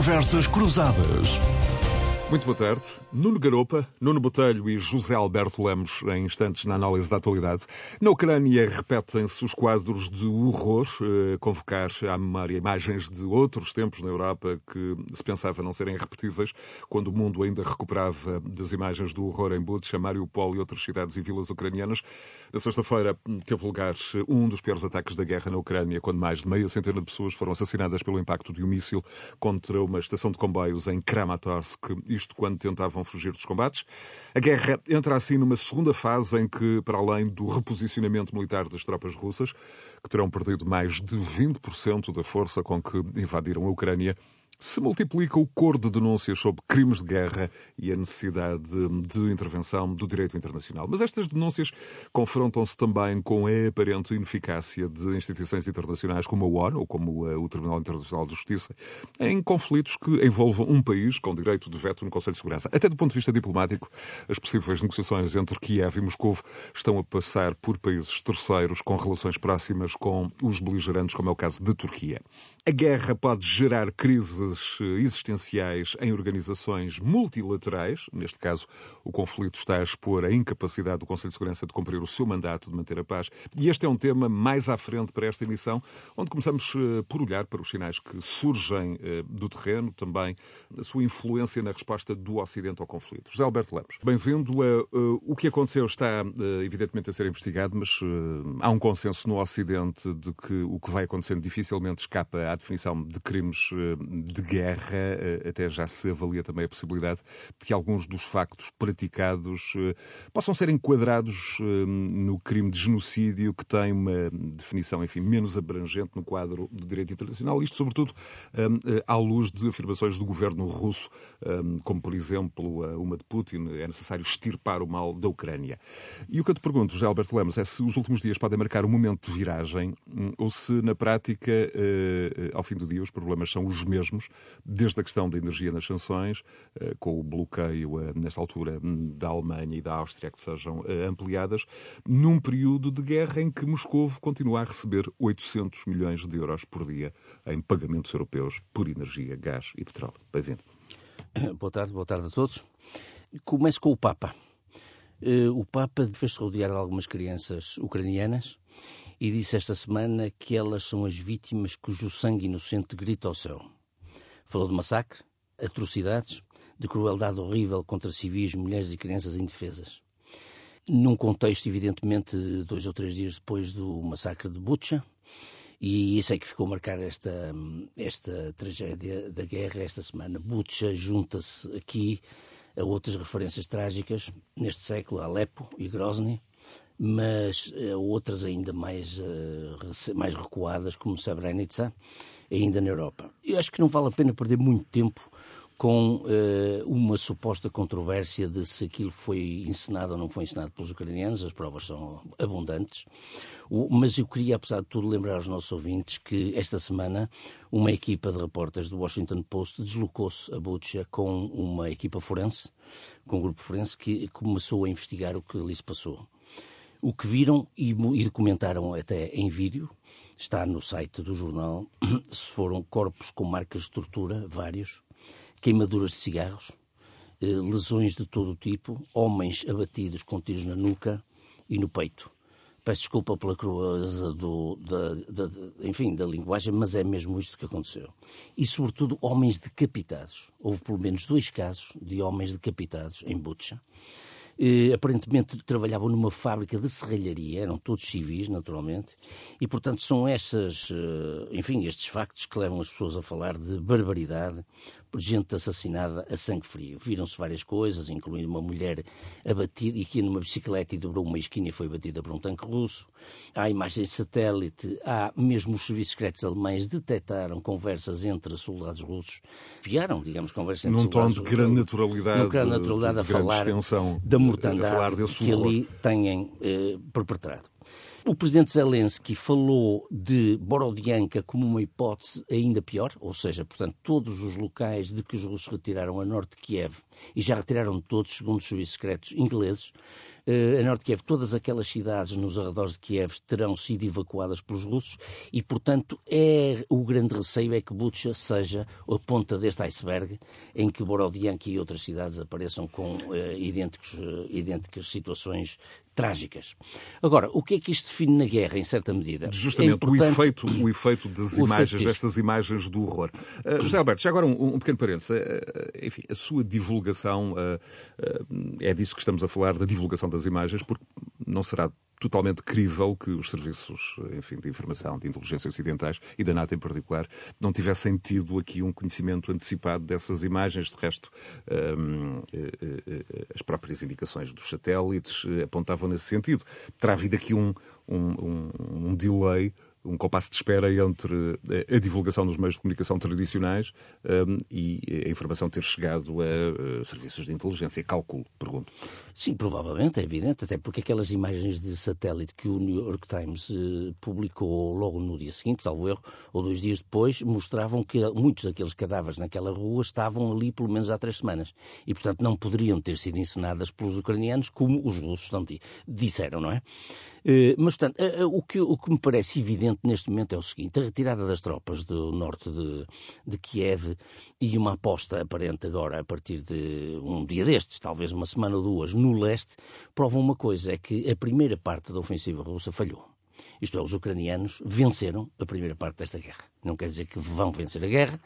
Conversas Cruzadas. Muito boa tarde. Nuno Garopa, Nuno Botelho e José Alberto Lemos em instantes na análise da atualidade. Na Ucrânia repetem-se os quadros de horror, eh, convocar à memória imagens de outros tempos na Europa que se pensava não serem repetíveis, quando o mundo ainda recuperava das imagens do horror em Bucha, Mariupol e outras cidades e vilas ucranianas. Na sexta-feira teve lugar um dos piores ataques da guerra na Ucrânia, quando mais de meia centena de pessoas foram assassinadas pelo impacto de um míssil contra uma estação de comboios em Kramatorsk isto quando tentavam fugir dos combates. A guerra entra assim numa segunda fase em que, para além do reposicionamento militar das tropas russas, que terão perdido mais de 20% da força com que invadiram a Ucrânia, se multiplica o coro de denúncias sobre crimes de guerra e a necessidade de, de intervenção do direito internacional. Mas estas denúncias confrontam-se também com a aparente ineficácia de instituições internacionais como a ONU ou como o Tribunal Internacional de Justiça em conflitos que envolvam um país com direito de veto no Conselho de Segurança. Até do ponto de vista diplomático, as possíveis negociações entre Kiev e Moscou estão a passar por países terceiros com relações próximas com os beligerantes, como é o caso da Turquia. A guerra pode gerar crises existenciais em organizações multilaterais. Neste caso, o conflito está a expor a incapacidade do Conselho de Segurança de cumprir o seu mandato de manter a paz. E este é um tema mais à frente para esta emissão, onde começamos eh, por olhar para os sinais que surgem eh, do terreno, também a sua influência na resposta do Ocidente ao conflito. José Alberto Lemos, bem-vindo. O que aconteceu está, eh, evidentemente, a ser investigado, mas há um consenso no Ocidente de que o que vai acontecendo dificilmente escapa à definição de crimes eh, de guerra, eh, até já se avalia também a possibilidade de que alguns dos factos praticados eh, possam ser enquadrados no crime de genocídio, que tem uma definição, enfim, menos abrangente no quadro do direito internacional. Isto, sobretudo, à luz de afirmações do governo russo, como, por exemplo, uma de Putin, é necessário extirpar o mal da Ucrânia. E o que eu te pergunto, José Alberto Lemos, é se os últimos dias podem marcar um momento de viragem hum, ou se, na prática, eh, ao fim do dia, os problemas são os mesmos, desde a questão da energia nas sanções, eh, com o bloqueio, eh, nesta altura, da Alemanha e da Áustria, que sejam ampliadas, num período de guerra em que Moscou continua a receber 800 milhões de euros por dia em pagamentos europeus por energia, gás e petróleo. Bem-vindo. Boa tarde, boa tarde a todos. Começo com o Papa. O Papa fez-se rodear de algumas crianças ucranianas e disse esta semana que elas são as vítimas cujo sangue inocente grita ao céu. Falou de massacre, atrocidades, de crueldade horrível contra civis, mulheres e crianças indefesas. Num contexto, evidentemente, dois ou três dias depois do massacre de Butcha, e isso é que ficou a marcar esta, esta tragédia da guerra esta semana. Butcha junta-se aqui a outras referências trágicas neste século, Alepo e Grozny, mas uh, outras ainda mais, uh, mais recuadas, como Srebrenica, ainda na Europa. Eu acho que não vale a pena perder muito tempo com uh, uma suposta controvérsia de se aquilo foi encenado ou não foi encenado pelos ucranianos, as provas são abundantes. O, mas eu queria, apesar de tudo, lembrar aos nossos ouvintes que esta semana uma equipa de repórteres do Washington Post deslocou-se a Butcha com uma equipa forense, com um grupo forense que começou a investigar o que ali se passou. O que viram e, documentaram até em vídeo, está no site do jornal, se foram corpos com marcas de tortura, vários, queimaduras de cigarros, eh, lesões de todo o tipo, homens abatidos com tiros na nuca e no peito. Peço desculpa pela crueza do, da, da, enfim, da linguagem, mas é mesmo isto que aconteceu. E, sobretudo, homens decapitados. Houve pelo menos dois casos de homens decapitados em Butcha eh, aparentemente trabalhavam numa fábrica de serralharia, eram todos civis, naturalmente, e portanto são essas, eh, enfim, estes factos que levam as pessoas a falar de barbaridade, gente assassinada a sangue frio. Viram-se várias coisas, incluindo uma mulher abatida e que numa bicicleta e dobrou uma esquina e foi abatida por um tanque russo. Há imagens de satélite, há mesmo os serviços secretos alemães detectaram conversas entre soldados russos, piaram, digamos, conversas entre Num soldados tom de grande naturalidade, num grande naturalidade a falar da mortandade que ali têm eh, perpetrado. O presidente Zelensky falou de Borodianka como uma hipótese ainda pior, ou seja, portanto, todos os locais de que os russos retiraram a norte de Kiev e já retiraram todos, segundo os serviços secretos ingleses, a norte de Kiev, todas aquelas cidades nos arredores de Kiev terão sido evacuadas pelos russos e, portanto, é o grande receio é que Bucha seja a ponta deste iceberg em que Borodianka e outras cidades apareçam com uh, idênticos, uh, idênticas situações trágicas. Agora, o que é que isto define na guerra, em certa medida? Justamente é o, efeito, o efeito das o imagens, efeito destas imagens do horror. Uh, José Alberto, já agora um, um pequeno parênteses. Uh, enfim, a sua divulgação, uh, é disso que estamos a falar, da divulgação das imagens, porque não será totalmente crível que os serviços enfim, de informação, de inteligência ocidentais e da NATO em particular não tivessem tido aqui um conhecimento antecipado dessas imagens. De resto, um, eh, eh, eh, as próprias indicações dos satélites apontavam nesse sentido. Terá havido aqui um, um, um delay um compasso de espera entre eh, a divulgação dos meios de comunicação tradicionais um, e a informação ter chegado a, a serviços de inteligência. Calculo, pergunto. Sim, provavelmente, é evidente, até porque aquelas imagens de satélite que o New York Times eh, publicou logo no dia seguinte, salvo erro, ou dois dias depois, mostravam que muitos daqueles cadáveres naquela rua estavam ali pelo menos há três semanas. E, portanto, não poderiam ter sido encenadas pelos ucranianos, como os russos disseram, não é? Eh, mas, portanto, eh, eh, o que, o que me parece evidente neste momento é o seguinte: a retirada das tropas do norte de, de Kiev e uma aposta aparente agora, a partir de um dia destes, talvez uma semana ou duas, no leste, provam uma coisa: é que a primeira parte da ofensiva russa falhou. Isto é, os ucranianos venceram a primeira parte desta guerra. Não quer dizer que vão vencer a guerra,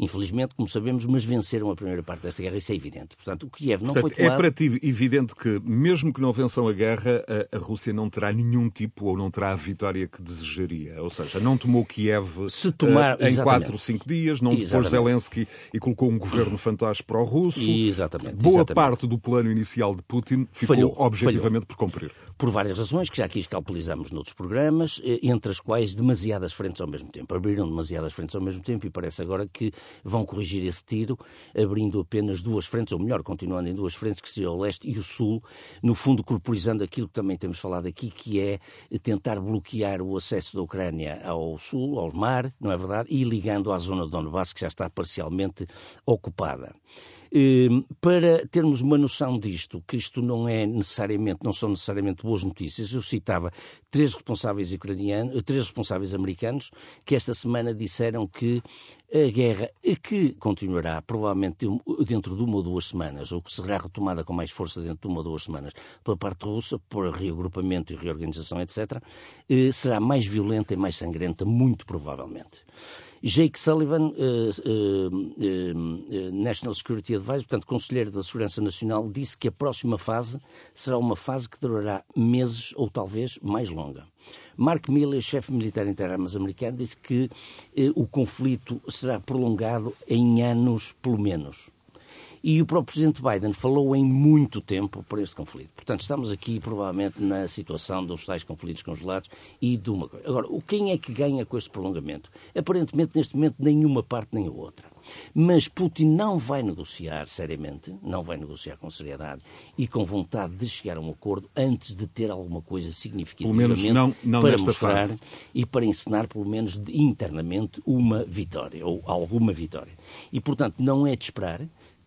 infelizmente, como sabemos, mas venceram a primeira parte desta guerra, isso é evidente. Portanto, o Kiev não Portanto, foi tomado... É para ti evidente que, mesmo que não vençam a guerra, a, a, Rússia não terá nenhum tipo ou não terá a vitória que desejaria. Ou seja, não tomou Kiev Se tomar, uh, em quatro ou cinco dias, não depois Zelensky e colocou um governo fantasma para o russo. Exatamente. Boa exatamente. parte do plano inicial de Putin ficou falhou, objetivamente falhou. por cumprir. Por várias razões que já aqui escalpelizamos noutros programas, eh, entre as quais demasiadas frentes ao mesmo tempo. Abriram demasiadas frentes ao mesmo tempo e parece agora que vão corrigir esse tiro, abrindo apenas duas frentes, ou melhor, continuando em duas frentes, que seria o leste e o sul, no fundo corporizando aquilo que também temos falado aqui, que é tentar bloquear o acesso da Ucrânia ao sul, ao mar, não é verdade? E ligando à zona de Donbass, que já está parcialmente ocupada. Ehm, para termos uma noção disto, que isto não é necessariamente, não são necessariamente boas notícias, eu citava três responsáveis ucranianos, três responsáveis americanos, que esta semana disseram que a guerra, que continuará provavelmente dentro de uma ou duas semanas, ou que será retomada com mais força dentro de uma ou duas semanas pela parte russa, por reagrupamento e reorganização, etc., eh, será mais violenta e mais sangrenta, muito provavelmente. Jake Sullivan, uh, uh, National Security Advisor, portanto, Conselheiro da Segurança Nacional, disse que a próxima fase será uma fase que durará meses ou talvez mais longa. Mark Miller, chefe militar interarmas americano, disse que o conflito será prolongado em anos, pelo menos. E o próprio Presidente Biden falou em muito tempo por este conflito. Portanto, estamos aqui provavelmente na situação dos tais conflitos congelados e de uma coisa. Agora, quem é que ganha com este prolongamento? Aparentemente, neste momento, nenhuma parte nem a outra. Mas Putin não vai negociar seriamente, não vai negociar com seriedade e com vontade de chegar a um acordo antes de ter alguma coisa significativamente não, não para mostrar fase. e para ensinar, pelo menos internamente, uma vitória ou alguma vitória. E, portanto, não é de esperar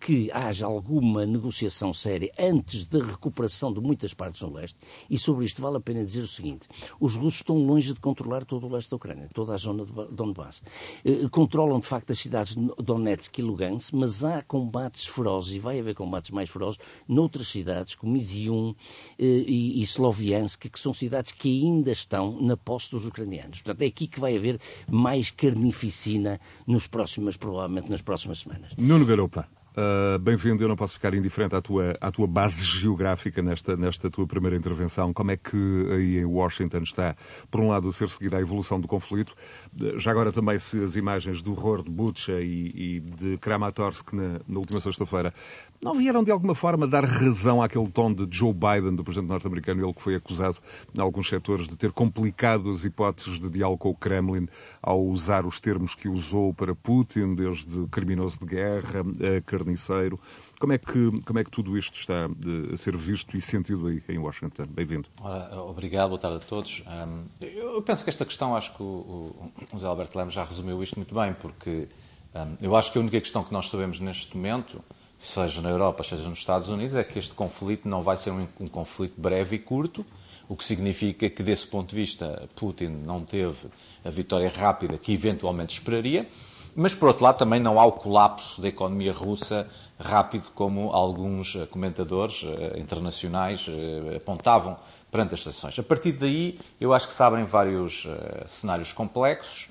que haja alguma negociação séria antes da recuperação de muitas partes no leste, e sobre isto vale a pena dizer o seguinte: os russos estão longe de controlar todo o leste da Ucrânia, toda a zona de Donbass. Eh, controlam, de facto, as cidades de Donetsk e Lugansk, mas há combates ferozes, e vai haver combates mais ferozes, noutras cidades, como Izium eh, e, Sloviansk, que são cidades que ainda estão na posse dos ucranianos. Portanto, é aqui que vai haver mais carnificina nos próximos, provavelmente nas próximas semanas. Nuno Garopa. Uh, Bem-vindo, eu não posso ficar indiferente à tua, à tua base geográfica nesta, nesta tua primeira intervenção. Como é que aí em Washington está, por um lado, a ser seguida a evolução do conflito, já agora também se as imagens do horror de Bucha e, e de Kramatorsk na, na última sexta-feira não vieram de alguma forma dar razão àquele tom de Joe Biden, do presidente norte-americano, ele que foi acusado em alguns setores de ter complicado as hipóteses de diálogo com o Kremlin ao usar os termos que usou para Putin, desde criminoso de guerra a carniceiro. Como é que, como é que tudo isto está a ser visto e sentido aí em Washington? Bem-vindo. Obrigado, boa tarde a todos. Eu penso que esta questão, acho que o, José Alberto Lemos já resumiu isto muito bem, porque eu acho que a única questão que nós sabemos neste momento seja na Europa, seja nos Estados Unidos, é que este conflito não vai ser um, um conflito breve e curto, o que significa que, desse ponto de vista, Putin não teve a vitória rápida que eventualmente esperaria, mas, por outro lado, também não há o colapso da economia russa rápido como alguns eh, comentadores eh, internacionais eh, apontavam perante as sanções. A partir daí, eu acho que se abrem vários cenários complexos,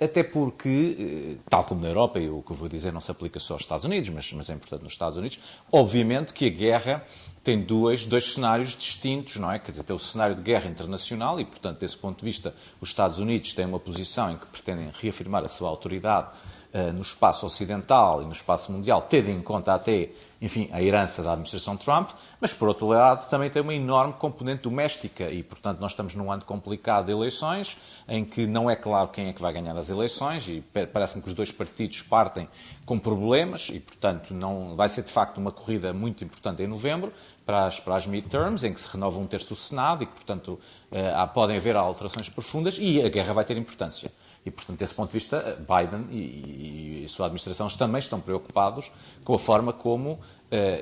até porque, tal como na Europa, e o que eu vou dizer não se aplica só aos Estados Unidos, mas, mas é importante nos Estados Unidos, obviamente que a guerra tem dois, dois cenários distintos, não é? Quer dizer, tem o cenário de guerra internacional e, portanto, desse ponto de vista, os Estados Unidos têm uma posição em que pretendem reafirmar a sua autoridade uh, no espaço ocidental e no espaço mundial, tendo em conta até, enfim, a herança da administração Trump, mas, por outro lado, também tem uma enorme componente doméstica e, portanto, nós estamos num ano complicado de eleições, em que não é claro quem é que vai ganhar as eleições e parece-me que os dois partidos partem com problemas e, portanto, não vai ser de facto uma corrida muito importante em novembro para as, para as midterms, em que se renova um terço do Senado e que, portanto, uh, podem haver alterações profundas e a guerra vai ter importância. E, portanto, desse ponto de vista, Biden e, e, a sua administração também estão preocupados com a forma como uh,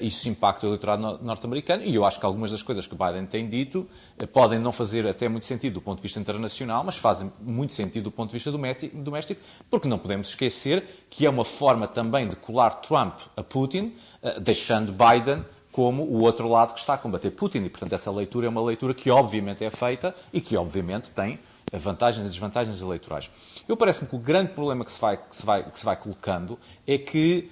isso impacta o eleitorado norte-americano. E eu acho que algumas das coisas que Biden tem dito uh, podem não fazer até muito sentido do ponto de vista internacional, mas fazem muito sentido do ponto de vista doméstico, porque não podemos esquecer que é uma forma também de colar Trump a Putin, uh, deixando Biden como o outro lado que está a combater Putin. E, portanto, essa leitura é uma leitura que, obviamente, é feita e que, obviamente, tem vantagens e desvantagens eleitorais. Eu parece-me que o grande problema que se vai, que se vai, que se vai colocando é que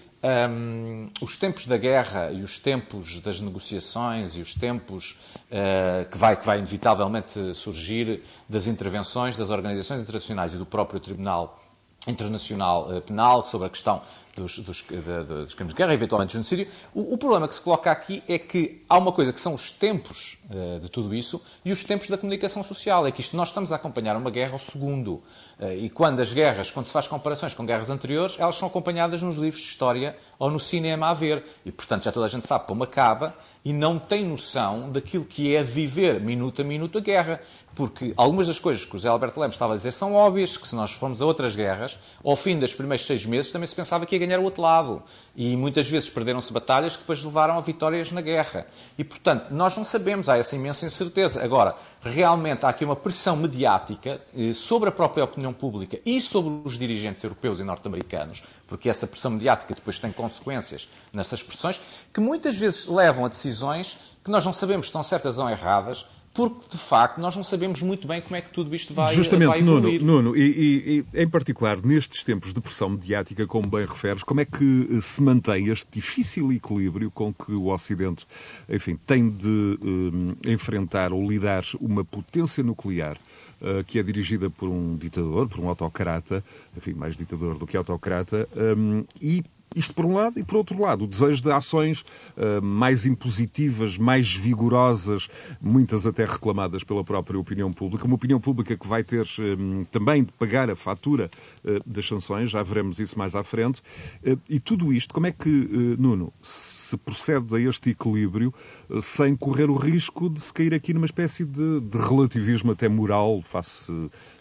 um, os tempos da guerra e os tempos das negociações e os tempos uh, que, vai, que vai inevitavelmente surgir das intervenções das organizações internacionais e do próprio Tribunal Internacional uh, Penal sobre a questão dos, dos, dos crimes de guerra, eventualmente genocídio. O, o, problema que se coloca aqui é que há uma coisa que são os tempos uh, de tudo isso e os tempos da comunicação social. É que isto nós estamos a acompanhar uma guerra ao segundo. Uh, e quando as guerras, quando se faz comparações com guerras anteriores, elas são acompanhadas nos livros de história ou no cinema a ver. E, portanto, já toda a gente sabe como acaba e não tem noção daquilo que é viver minuto a minuto a guerra. Porque algumas das coisas que o Zé Alberto Lemos estava a dizer são óbvias, que se nós formos a outras guerras, ao fim dos primeiros seis meses também se pensava que ia ganhar o outro lado. E muitas vezes perderam-se batalhas que depois levaram a vitórias na guerra. E, portanto, nós não sabemos, há essa imensa incerteza. Agora, realmente há aqui uma pressão mediática eh, sobre a própria opinião pública e sobre os dirigentes europeus e norte-americanos, porque essa pressão mediática depois tem consequências nessas pressões, que muitas vezes levam a decisões que nós não sabemos se estão certas ou erradas, porque de facto nós não sabemos muito bem como é que tudo isto vai, Justamente, vai evoluir. Nuno, Nuno e, e, em particular nestes tempos de pressão mediática, como bem referes, como é que eh, se mantém este difícil equilíbrio com que o Ocidente, enfim, tem de um, enfrentar ou lidar uma potência nuclear uh, que é dirigida por um ditador, por um autocrata, enfim, mais ditador do que autocrata, um, e isto por um lado, e por outro lado, o desejo de ações uh, mais impositivas, mais vigorosas, muitas até reclamadas pela própria opinião pública, uma opinião pública que vai ter um, também de pagar a fatura uh, das sanções, já veremos isso mais à frente. Uh, e tudo isto, como é que, Nuno, se procede a este equilíbrio sem correr o risco de se cair aqui numa espécie de, de relativismo até moral face,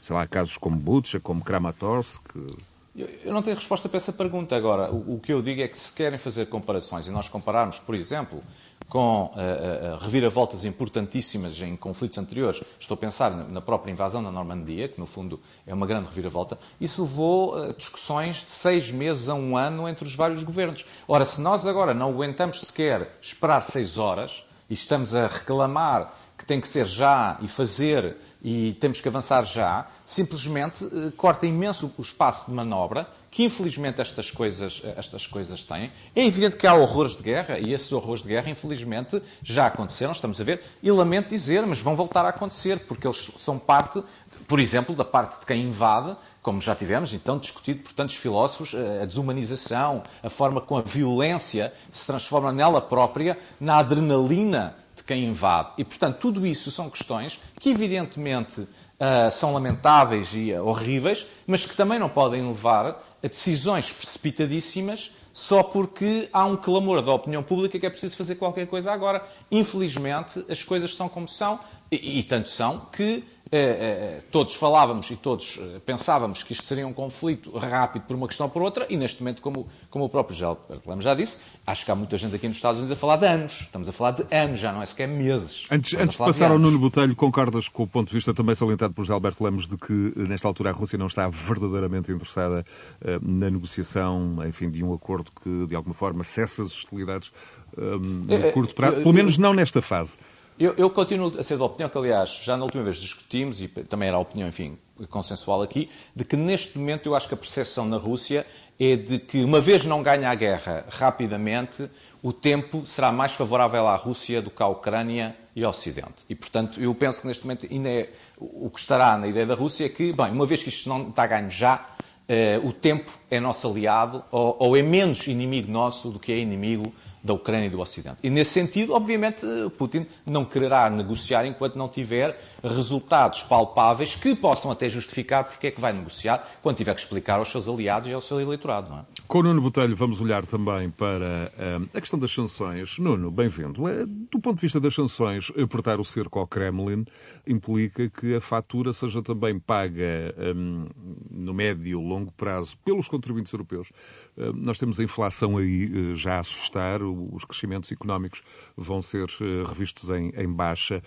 sei lá, casos como Butcha, como Kramatorsk? Eu não tenho resposta para essa pergunta. Agora, o, que eu digo é que se querem fazer comparações e nós compararmos, por exemplo, com uh, uh, reviravoltas importantíssimas em conflitos anteriores, estou a pensar na própria invasão da Normandia, que no fundo é uma grande reviravolta, isso levou discussões de seis meses a um ano entre os vários governos. Ora, se nós agora não aguentamos sequer esperar seis horas e estamos a reclamar que tem que ser já e fazer e temos que avançar já, simplesmente eh, corta imenso o espaço de manobra que infelizmente estas coisas, eh, estas coisas têm. É evidente que há horrores de guerra e esses horrores de guerra infelizmente já aconteceram, estamos a ver, e lamento dizer, mas vão voltar a acontecer porque eles são parte, por exemplo, da parte de quem invade, como já tivemos então discutido por tantos filósofos, eh, a desumanização, a forma como a violência se transforma nela própria na adrenalina quem invade. E, portanto, tudo isso são questões que, evidentemente, uh, são lamentáveis e uh, horríveis, mas que também não podem levar a decisões precipitadíssimas só porque há um clamor da opinião pública que é preciso fazer qualquer coisa agora. Infelizmente, as coisas são como são, e, e tanto são que todos falávamos e todos pensávamos que isto seria um conflito rápido por uma questão ou por outra, e neste momento, como, como o próprio Gilberto Lemos já disse, acho que há muita gente aqui nos Estados Unidos a falar de anos. Estamos a falar de anos, já não é sequer meses. Antes, antes de passar ao Nuno Botelho, concordas com o ponto de vista também salientado por Gilberto Lemos de que, nesta altura, a Rússia não está verdadeiramente interessada uh, na negociação, enfim, de um acordo que, de alguma forma, cessa as hostilidades um, a curto prazo? Pelo menos não nesta fase. Eu, eu, continuo a ser da opinião que, aliás, já na última vez discutimos, e também era a opinião, enfim, consensual aqui, de que neste momento eu acho que a percepção na Rússia é de que, uma vez não ganha a guerra rapidamente, o tempo será mais favorável à Rússia do que à Ucrânia e ao Ocidente. E, portanto, eu penso que neste momento ainda é, o que estará na ideia da Rússia é que, bem, uma vez que isto não está ganho já, eh, o tempo é nosso aliado, ou, ou é menos inimigo nosso do que é inimigo da Ucrânia e do Ocidente. E nesse sentido, obviamente, Putin não quererá negociar enquanto não tiver resultados palpáveis que possam até justificar porque é que vai negociar, quando tiver que explicar aos seus aliados e ao seu eleitorado. Não é? Com o Nuno Botelho vamos olhar também para uh, a questão das sanções. Nuno, bem-vindo. Uh, do ponto de vista das sanções, apertar o cerco ao Kremlin implica que a fatura seja também paga um, no médio e longo prazo pelos contribuintes europeus. Uh, nós temos a inflação aí já a assustar, os crescimentos económicos vão ser revistos em, em baixa.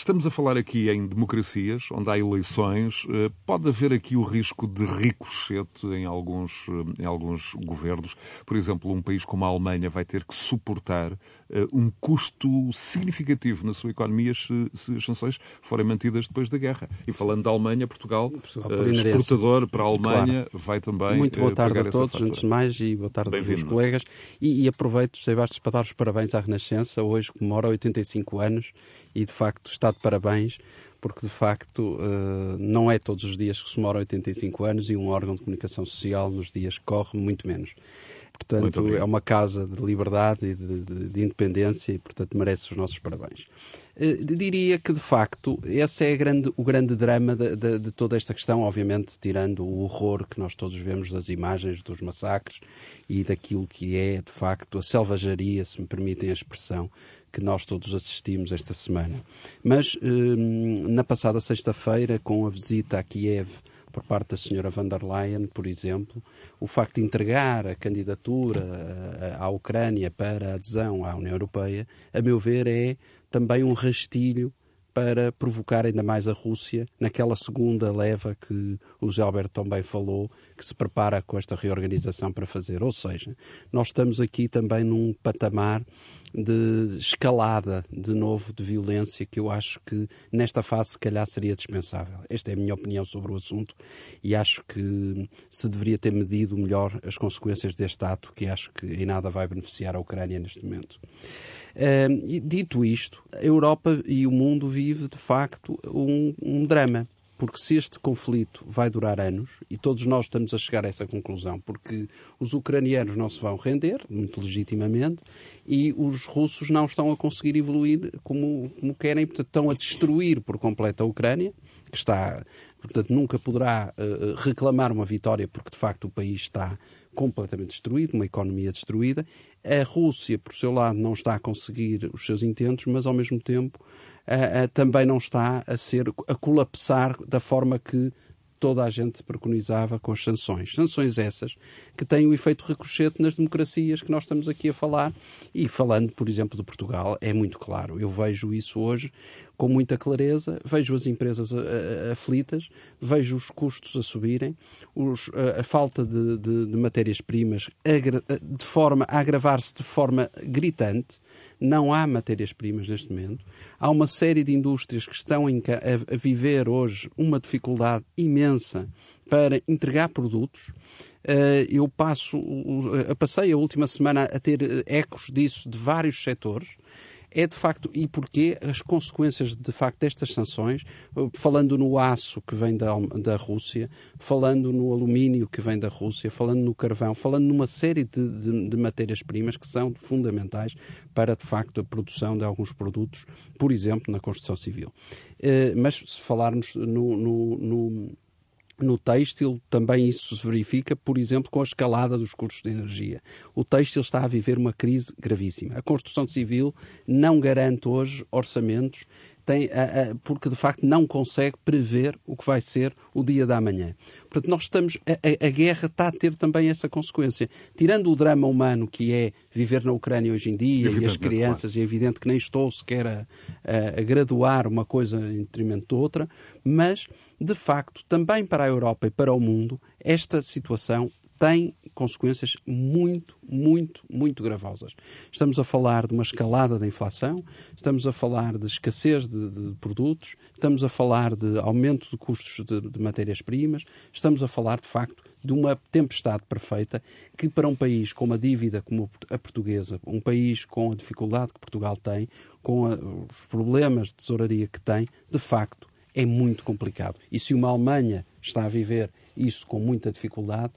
Estamos a falar aqui em democracias, onde há eleições. Eh, pode haver aqui o risco de ricochete em alguns, eh, em alguns governos. Por exemplo, um país como a Alemanha vai ter que suportar eh, um custo significativo na sua economia se, se, as sanções forem mantidas depois da guerra. E falando da Alemanha, Portugal, Portugal exportador para a Alemanha, claro. vai também. Muito boa tarde a todos, antes de mais, e boa tarde aos meus colegas. E, e aproveito, Bastos, para dar os parabéns à Renascença. Hoje comemora 85 anos e, de facto, está de parabéns, porque, de facto, uh, não é todos os dias que se mora 85 anos e um órgão de comunicação social nos dias que corre, muito menos. Portanto, é uma casa de liberdade e de, de, de, independência e, portanto, merece os nossos parabéns. Uh, diria que, de facto, esse é grande, o grande drama de, de, toda esta questão, obviamente, tirando o horror que nós todos vemos das imagens dos massacres e daquilo que é, de facto, a selvageria, se me permitem a expressão, que nós todos assistimos esta semana. Mas hum, na passada sexta-feira, com a visita a Kiev por parte da senhora van der Leyen, por exemplo, o facto de entregar a candidatura à Ucrânia para a adesão à União Europeia, a meu ver, é também um rastilho para provocar ainda mais a Rússia naquela segunda leva que o Zé Alberto também falou, que se prepara com esta reorganização para fazer. Ou seja, nós estamos aqui também num patamar de escalada de novo de violência que eu acho que nesta fase se calhar seria dispensável. Esta é a minha opinião sobre o assunto e acho que se deveria ter medido melhor as consequências deste ato que acho que em nada vai beneficiar a Ucrânia neste momento. Uh, dito isto, a Europa e o mundo vive de facto um, um drama porque se este conflito vai durar anos, e todos nós estamos a chegar a essa conclusão, porque os ucranianos não se vão render, muito legitimamente, e os russos não estão a conseguir evoluir como, como querem, portanto, estão a destruir por completo a Ucrânia, que está, portanto, nunca poderá uh, reclamar uma vitória, porque de facto o país está completamente destruído, uma economia destruída. A Rússia, por seu lado, não está a conseguir os seus intentos, mas ao mesmo tempo uh, uh, também não está a ser a colapsar da forma que toda a gente preconizava com as sanções. Sanções essas que têm o efeito ricochete nas democracias que nós estamos aqui a falar. E falando, por exemplo, de Portugal, é muito claro. Eu vejo isso hoje com muita clareza, vejo as empresas aflitas, vejo os custos a subirem, os, a, falta de, de, de matérias-primas de forma a agravar-se de forma gritante. Não há matérias-primas neste momento. Há uma série de indústrias que estão a, a viver hoje uma dificuldade imensa para entregar produtos. Uh, eu passo, passei a última semana a ter ecos disso de vários setores é de facto, e porquê as consequências de facto destas sanções, falando no aço que vem da, da Rússia, falando no alumínio que vem da Rússia, falando no carvão, falando numa série de, de, de matérias-primas que são fundamentais para de facto a produção de alguns produtos, por exemplo, na construção civil. Eh, mas se falarmos no, no, no no têxtil também isso se verifica, por exemplo, com a escalada dos custos de energia. O têxtil está a viver uma crise gravíssima. A construção civil não garante hoje orçamentos tem, a, a, porque de facto não consegue prever o que vai ser o dia da manhã. Portanto, nós estamos. A, a, guerra está a ter também essa consequência. Tirando o drama humano que é viver na Ucrânia hoje em dia e as crianças, claro. é evidente que nem estou sequer a, a, graduar uma coisa em detrimento de outra, mas de facto, também para a Europa e para o mundo, esta situação tem consequências muito, muito, muito gravosas. Estamos a falar de uma escalada da inflação, estamos a falar de escassez de, de produtos, estamos a falar de aumento de custos de, de matérias-primas, estamos a falar, de facto, de uma tempestade perfeita que, para um país com uma dívida como a portuguesa, um país com a dificuldade que Portugal tem, com a, os problemas de tesouraria que tem, de facto, é muito complicado. E se uma Alemanha está a viver isso com muita dificuldade,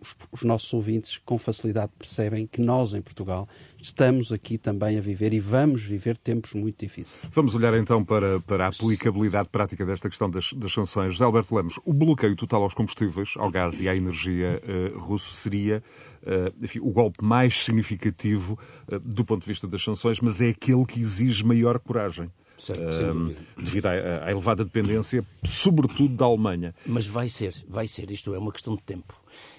os, os, nossos ouvintes com facilidade percebem que nós, em Portugal, estamos aqui também a viver e vamos viver tempos muito difíceis. Vamos olhar então para, para a aplicabilidade prática desta questão das, das sanções. José Alberto Lemos, o bloqueio total aos combustíveis, ao gás e à energia uh, russo seria uh, enfim, o golpe mais significativo uh, do ponto de vista das sanções, mas é aquele que exige maior coragem. Certo, devido à, à, elevada dependência, sobretudo da Alemanha. Mas vai ser, vai ser. Isto é uma questão de tempo.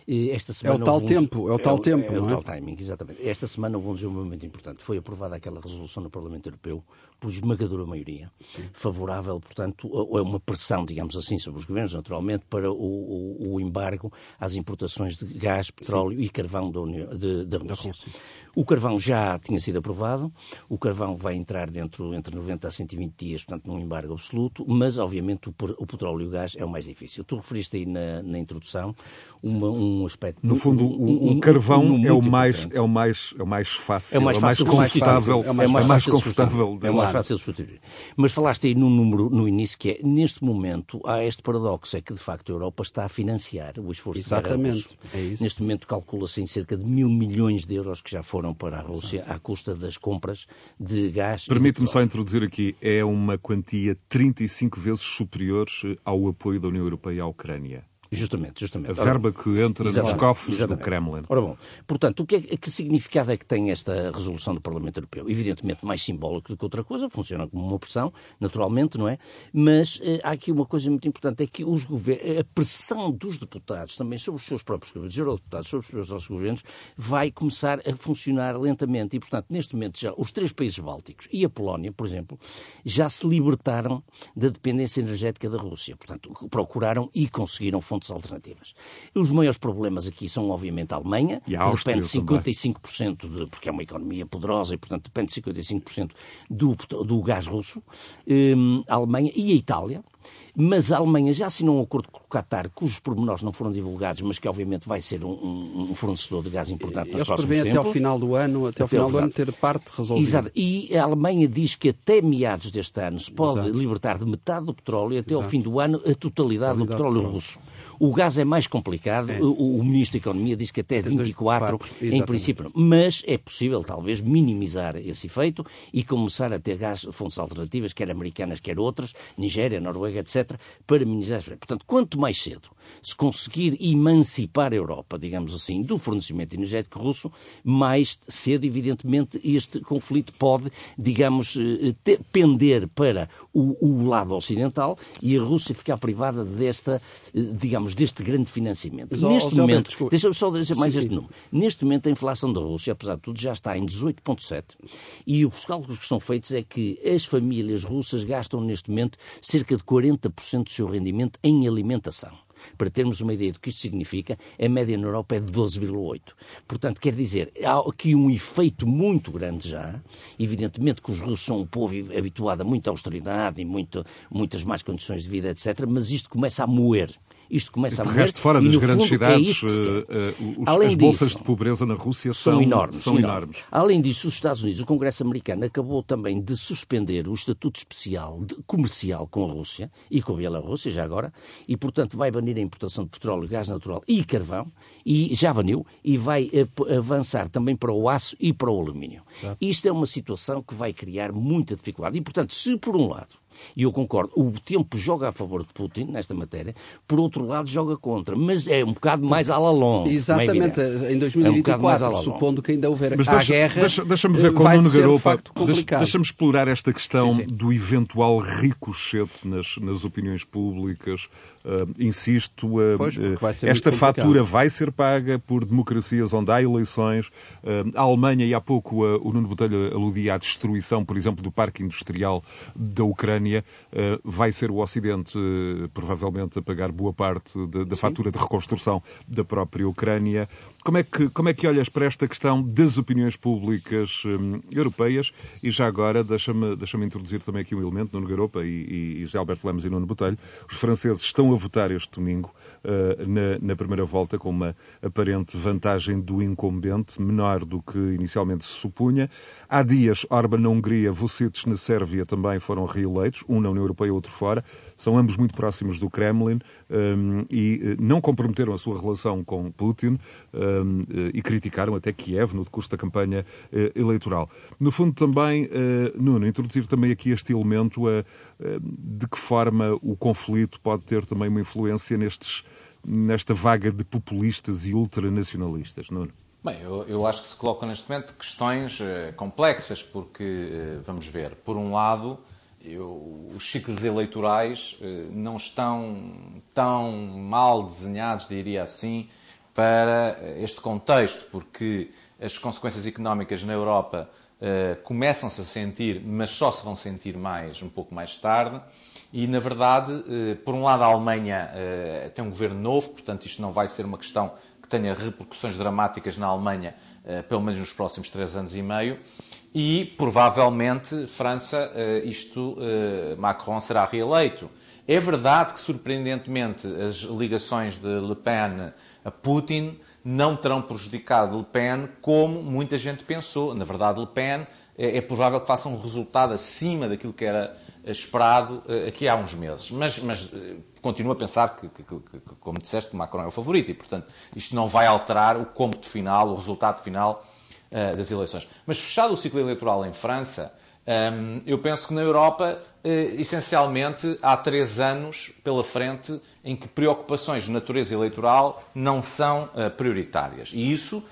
Esta semana é o tal tempo, é o tal é, tempo, é, não é? o tal timing, exatamente. Esta semana houve um desdobramento importante. Foi aprovada aquela resolução no Parlamento Europeu por esmagadora maioria, Sim. favorável, portanto, ou é uma pressão, digamos assim, sobre os governos, naturalmente, para o, o, o embargo às importações de gás, petróleo Sim. e carvão da, União, de, da Rússia. Da Rússia. O carvão já tinha sido aprovado, o carvão vai entrar dentro entre 90 a 120 dias, portanto, num embargo absoluto, mas, obviamente, o, o petróleo e o gás é o mais difícil. Tu referiste aí na, na introdução uma, um aspecto. No fundo, o, um, carvão um, é, o mais, é, o mais, é o mais fácil, é o mais, fácil, é o mais confortável. É o mais, é mais, confortável. É mais fácil de substituir. Mas falaste aí num número no início que é, neste momento, há este paradoxo, é que de facto a Europa está a financiar o esforço Exatamente. é Neste momento calcula-se em cerca de mil milhões de euros que já foram para a Rússia Exato. à custa das compras de gás. Permite-me só introduzir aqui, é uma quantia 35 vezes superior ao apoio da União Europeia à Ucrânia. Justamente, justamente. A verba que entra nos cofres exatamente. do Kremlin. Ora bom, portanto, o que, é, que significado é que tem esta resolução do Parlamento Europeu? Evidentemente mais simbólico do que outra coisa, funciona como uma pressão, naturalmente, não é? Mas eh, há aqui uma coisa muito importante, é que os a pressão dos deputados, também sobre os seus próprios governos, eurodeputados, sobre os seus governos, vai começar a funcionar lentamente. E, portanto, neste momento já os três países bálticos e a Polónia, por exemplo, já se libertaram da dependência energética da Rússia. Portanto, procuraram e conseguiram fontes alternativas. Os maiores problemas aqui são, obviamente, a Alemanha, e a que depende 55%, de, porque é uma economia poderosa e, portanto, depende 55% do, do gás russo, um, a Alemanha e a Itália. Mas a Alemanha já assinou um acordo com o Qatar, cujos pormenores não foram divulgados, mas que obviamente vai ser um, um fornecedor de gás importante nos Eles próximos tempos. até ao final do ano, até, ao final do ano ter parte resolvida. Exato. E a Alemanha diz que até meados deste ano se pode Exato. libertar de metade do petróleo e até Exato. ao fim do ano a totalidade, do petróleo russo. O gás é mais complicado. É. O, o, Ministro da Economia diz que até 24, 4, em princípio. Mas é possível, talvez, minimizar esse efeito e começar a ter gás, fontes alternativas, quer americanas, quer outras, Nigéria, Noruega, etc., para minimizar. Portanto, quanto mais cedo se conseguir emancipar a Europa, digamos assim, do fornecimento energético russo, mais cedo, evidentemente, este conflito pode, digamos, eh, pender para o, o lado ocidental e a Rússia ficar privada desta, eh, digamos, deste grande financiamento. Mas, Neste momento, deixa-me só dizer mais sim, este sim. número. Neste momento, a inflação da Rússia, apesar de tudo, já está em 18,7 e os cálculos que são feitos é que as famílias russas gastam neste momento cerca de 40% do seu rendimento em alimentação. Para termos uma ideia do que isto significa, a média na Europa é de 12,8. Portanto, quer dizer, há aqui um efeito muito grande já. Evidentemente que os russos são um povo habituado a muita austeridade e muito, muitas más condições de vida, etc. Mas isto começa a moer isto começa a morrer. resto, fora das grandes fundo, é cidades, é uh, os, Além as bolsas disso, de pobreza na Rússia são, são, enormes, são enormes. Além disso, os Estados Unidos, o Congresso americano, acabou também de suspender o estatuto especial de, comercial com a Rússia e com a Bielorrússia, já agora, e, portanto, vai banir a importação de petróleo, gás natural e carvão, e já baniu, e vai avançar também para o aço e para o alumínio. Exato. Isto é uma situação que vai criar muita dificuldade. E, portanto, se por um lado E eu concordo. O tempo joga a favor de Putin nesta matéria, por outro lado joga contra. Mas é um bocado mais à la longue. Exatamente. É em 2024, é um supondo que ainda houver Mas a deixa, guerra, deixa, deixa-me ver com vai Nuno Garopa, de facto complicado. Deixa-me explorar esta questão sim, sim. do eventual ricochete nas, nas opiniões públicas. Uh, insisto, uh, Pois, ser esta fatura vai ser paga por democracias onde há eleições. Uh, a Alemanha, e há pouco o Nuno Botelho aludia à destruição, por exemplo, do parque industrial da Ucrânia, uh, vai ser o Ocidente, uh, provavelmente, a pagar boa parte da, da fatura de reconstrução da própria Ucrânia. Como é, que, como é que olhas para esta questão das opiniões públicas hum, europeias? E já agora, deixa-me deixa introduzir também aqui um elemento, Nuno Garopa e, e, e José Alberto Lemos e Nuno Botelho. Os franceses estão a votar este domingo uh, na, na primeira volta com uma aparente vantagem do incumbente, menor do que inicialmente se supunha. Há dias, Orban na Hungria, Vucic na Sérvia também foram reeleitos, um na União Europeia, outro fora. São ambos muito próximos do Kremlin um, e uh, não comprometeram a sua relação com Putin uh, e criticaram até Kiev no decurso da campanha uh, eleitoral. No fundo, também, Nuno, introduzir também aqui este elemento de que forma o conflito pode ter também uma influência nestes, nesta vaga de populistas e ultranacionalistas, Nuno. Bem, eu, eu, acho que se colocam neste momento questões complexas, porque, vamos ver, por um lado, eu, os ciclos eleitorais uh, não estão tão mal desenhados, diria assim, para este contexto, porque as consequências económicas na Europa começam-se a sentir, mas só se vão sentir mais um pouco mais tarde. E, na verdade, por um lado, a Alemanha tem um governo novo, portanto, isto não vai ser uma questão que tenha repercussões dramáticas na Alemanha, pelo menos nos próximos três anos e meio. E, provavelmente, França, isto, Macron será reeleito. É verdade que, surpreendentemente, as ligações de Le Pen a Putin não terão prejudicado Le Pen como muita gente pensou. Na verdade, Le Pen é, é provável que faça um resultado acima daquilo que era esperado aqui há uns meses. Mas, mas continuo a pensar que, que, que, como disseste, que Macron é o favorito e, portanto, isto não vai alterar o cômputo final, o resultado final uh, das eleições. Mas fechado o ciclo eleitoral em França, um, eu penso que na Europa, uh, essencialmente, há três anos pela frente em que preocupações de natureza eleitoral não são uh, prioritárias. E isso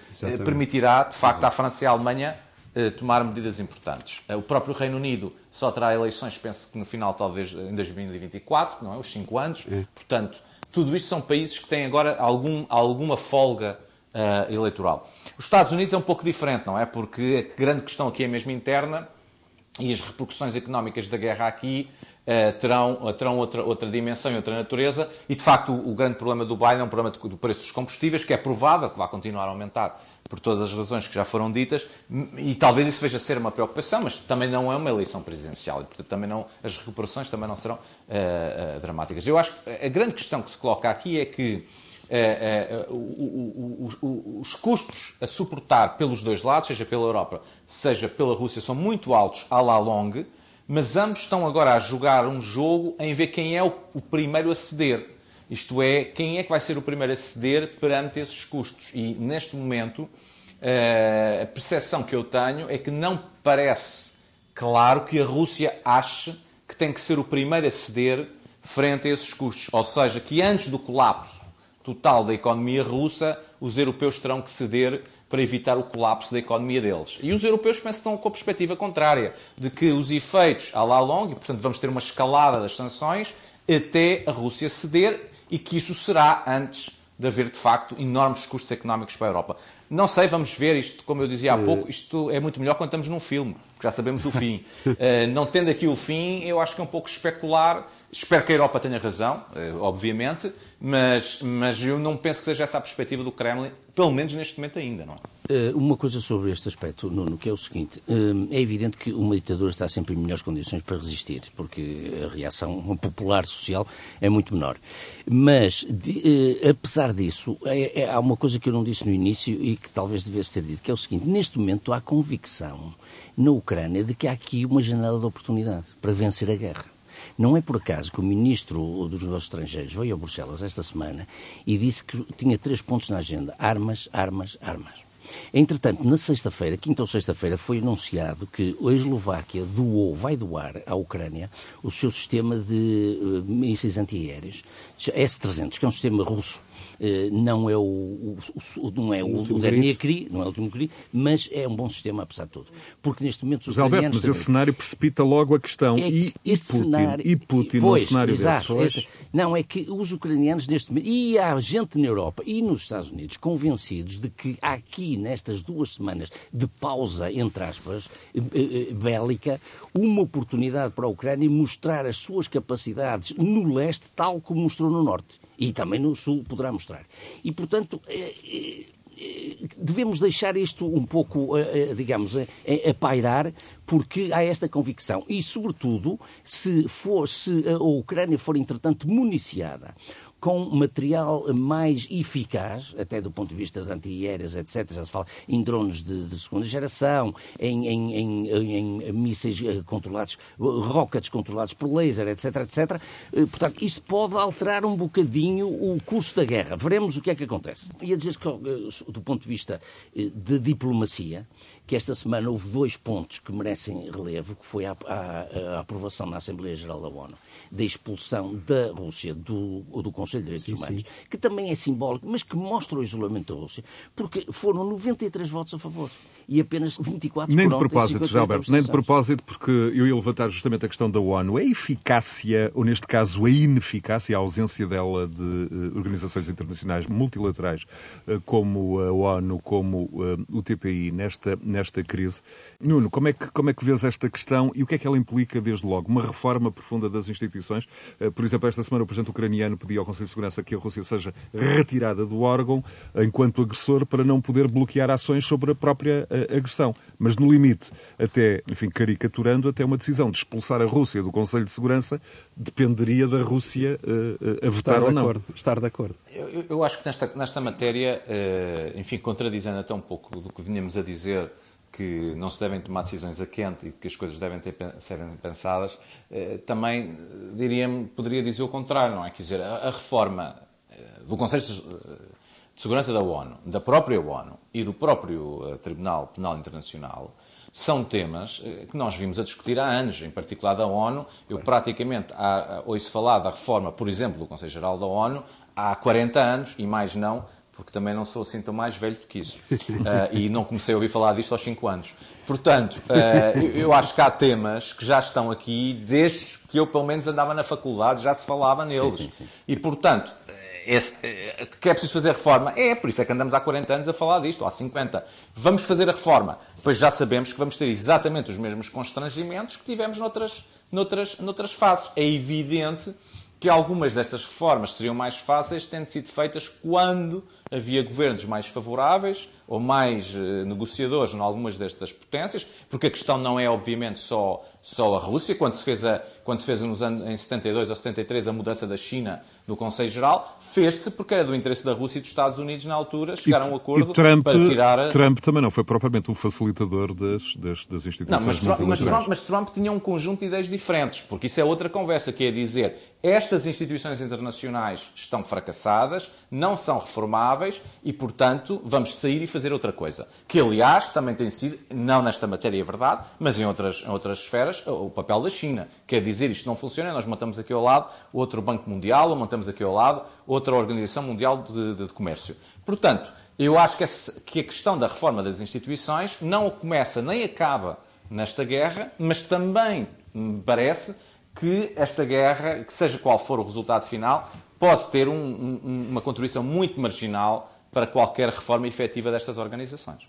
permitirá, de facto, à França e à Alemanha tomar medidas importantes. O próprio Reino Unido só terá eleições, penso que no final, talvez em 2024, não é? Os cinco anos. É. Portanto, tudo isto são países que têm agora algum, alguma folga eleitoral. Os Estados Unidos é um pouco diferente, não é? Porque a grande questão aqui é mesmo interna e as repercussões económicas da guerra aqui uh, terão, terão outra, outra dimensão e outra natureza. E, de facto, o, o grande problema do Biden é um problema do preço dos combustíveis, que é provável que vai continuar a aumentar por todas as razões que já foram ditas, e talvez isso veja ser uma preocupação, mas também não é uma eleição presidencial, e portanto também não, as recuperações também não serão uh, uh, dramáticas. Eu acho que a grande questão que se coloca aqui é que uh, os custos a suportar pelos dois lados, seja pela Europa, seja pela Rússia, são muito altos à la longue, mas ambos estão agora a jogar um jogo em ver quem é o, o primeiro a ceder. Isto é, quem é que vai ser o primeiro a ceder perante esses custos? E, neste momento, a percepção que eu tenho é que não parece claro que a Rússia ache que tem que ser o primeiro a ceder frente a esses custos. Ou seja, que antes do colapso total da economia russa, os europeus terão que ceder para evitar o colapso da economia deles. E os europeus pensam que estão com a perspectiva contrária, de que os efeitos à la longue, e portanto vamos ter uma escalada das sanções, até a Rússia ceder e que isso será antes de haver, de facto, enormes custos económicos para a Europa. Não sei, vamos ver isto, como eu dizia há pouco, isto é muito melhor quando estamos num filme, porque já sabemos o fim. uh, não tendo aqui o fim, eu acho que é um pouco especular. Espero que a Europa tenha razão, uh, obviamente, mas, mas eu não penso que seja essa a perspectiva do Kremlin, pelo menos neste momento ainda, não é? Uma coisa sobre este aspecto, Nuno, que é o seguinte: é evidente que uma ditadura está sempre em melhores condições para resistir, porque a reação popular social é muito menor. Mas, de, apesar disso, é, é, há uma coisa que eu não disse no início e que talvez devesse ter dito, que é o seguinte: neste momento há convicção na Ucrânia de que há aqui uma janela de oportunidade para vencer a guerra. Não é por acaso que o ministro dos Negócios Estrangeiros veio a Bruxelas esta semana e disse que tinha três pontos na agenda: armas, armas, armas. Entretanto, na sexta-feira, quinta ou sexta-feira, foi anunciado que a Eslováquia doou, vai doar à Ucrânia o seu sistema de uh, mísseis antiaéreos, S-300, que é um sistema russo eh, não é o, o, o não é o, o, o CRI, não é o último CRI, mas é um bom sistema, apesar de tudo. Porque neste momento os Alberto, mas esse cenário precipita logo a questão. É e, e, Putin, cenário, e Putin pois, no cenário exato, desse? não, é que os ucranianos neste momento, e há gente na Europa e nos Estados Unidos convencidos de que aqui, nestas duas semanas de pausa, entre aspas, eh, eh, bélica, uma oportunidade para a Ucrânia mostrar as suas capacidades no leste, tal como mostrou no norte. E também no Sul poderá mostrar. E, portanto, eh, eh, devemos deixar isto um pouco, eh, digamos, a pairar, porque há esta convicção. E, sobretudo, se, for, se a Ucrânia for, entretanto, municiada com material mais eficaz, até do ponto de vista de antiaéreas, etc. Já se fala em drones de, de segunda geração, em, em, em, em, mísseis eh, controlados, rockets controlados por laser, etc, etc. Eh, portanto, isto pode alterar um bocadinho o curso da guerra. Veremos o que é que acontece. Ia dizer que, eh, do ponto de vista de diplomacia, que esta semana houve dois pontos que merecem relevo, que foi a, a, a aprovação na Assembleia Geral da ONU da expulsão da Rússia do, do Conselho de Direitos sim, Humanos, sim. que também é simbólico, mas que mostra o isolamento da Rússia, porque foram 93 votos a favor e apenas 24 Nem de propósito, já, Alberto, nem de propósito, porque eu ia levantar justamente a questão da ONU. A eficácia, ou neste caso a ineficácia, a ausência dela de uh, organizações internacionais multilaterais uh, como a ONU, como uh, o TPI nesta, nesta crise. Nuno, como é, que, como é que vês esta questão e o que é que ela implica desde logo? Uma reforma profunda das instituições. Por exemplo, esta semana o presidente ucraniano pediu ao Conselho de Segurança que a Rússia seja retirada do órgão enquanto agressor para não poder bloquear ações sobre a própria agressão. Mas no limite, até, enfim, caricaturando, até uma decisão de expulsar a Rússia do Conselho de Segurança dependeria da Rússia uh, a votar estar ou não. Acordo, estar de acordo. Eu, eu, acho que nesta, nesta matéria, uh, enfim, contradizendo até um pouco do que vinhamos a dizer, que não se devem tomar decisões a quente e que as coisas devem ter, serem pensadas, também diria poderia dizer o contrário, não é? Quer dizer, a, a reforma do Conselho de Segurança da ONU, da própria ONU e do próprio eh, Tribunal Penal Internacional são temas eh, que nós vimos a discutir há anos, em particular da ONU. Eu praticamente há, ouço falar da reforma, por exemplo, do Conselho Geral da ONU há 40 anos e mais não, porque também não sou assim tão mais velho do que isso. Uh, e não comecei a ouvir falar disto aos 5 anos. Portanto, uh, eu acho que há temas que já estão aqui desde que eu, pelo menos, andava na faculdade, já se falava neles. Sim, sim, sim. E, portanto, esse, eh, que é preciso fazer reforma. É, por isso é que andamos há 40 anos a falar disto, há 50. Vamos fazer a reforma. Pois já sabemos que vamos ter exatamente os mesmos constrangimentos que tivemos noutras, noutras, noutras fases. É evidente que algumas destas reformas seriam mais fáceis tendo sido feitas quando havia governos mais favoráveis ou mais eh, negociadores em algumas destas potências, porque a questão não é, obviamente, só só a Rússia, quando se fez, a, quando se fez nos anos, em 72 ou 73 a mudança da China no Conselho Geral, fez-se porque era do interesse da Rússia e dos Estados Unidos na altura chegar a um acordo Trump, para tirar... A... Trump também não foi propriamente um facilitador das, das, das instituições não, mas Trump, mas, Trump, mas Trump tinha um conjunto de ideias diferentes, porque isso é outra conversa, que é dizer estas instituições internacionais estão fracassadas, não são reformáveis e, portanto, vamos sair e fazer outra coisa. Que, aliás, também tem sido, não nesta matéria é verdade, mas em outras, em outras esferas, o papel da China. Quer dizer, isto não funciona, nós montamos aqui ao lado outro Banco Mundial, ou montamos aqui ao lado outra Organização Mundial de, de, de Comércio. Portanto, eu acho que, esse, que a questão da reforma das instituições não começa nem acaba nesta guerra, mas também me parece que esta guerra, que seja qual for o resultado final, pode ter um, um, uma contribuição muito marginal para qualquer reforma efetiva destas organizações.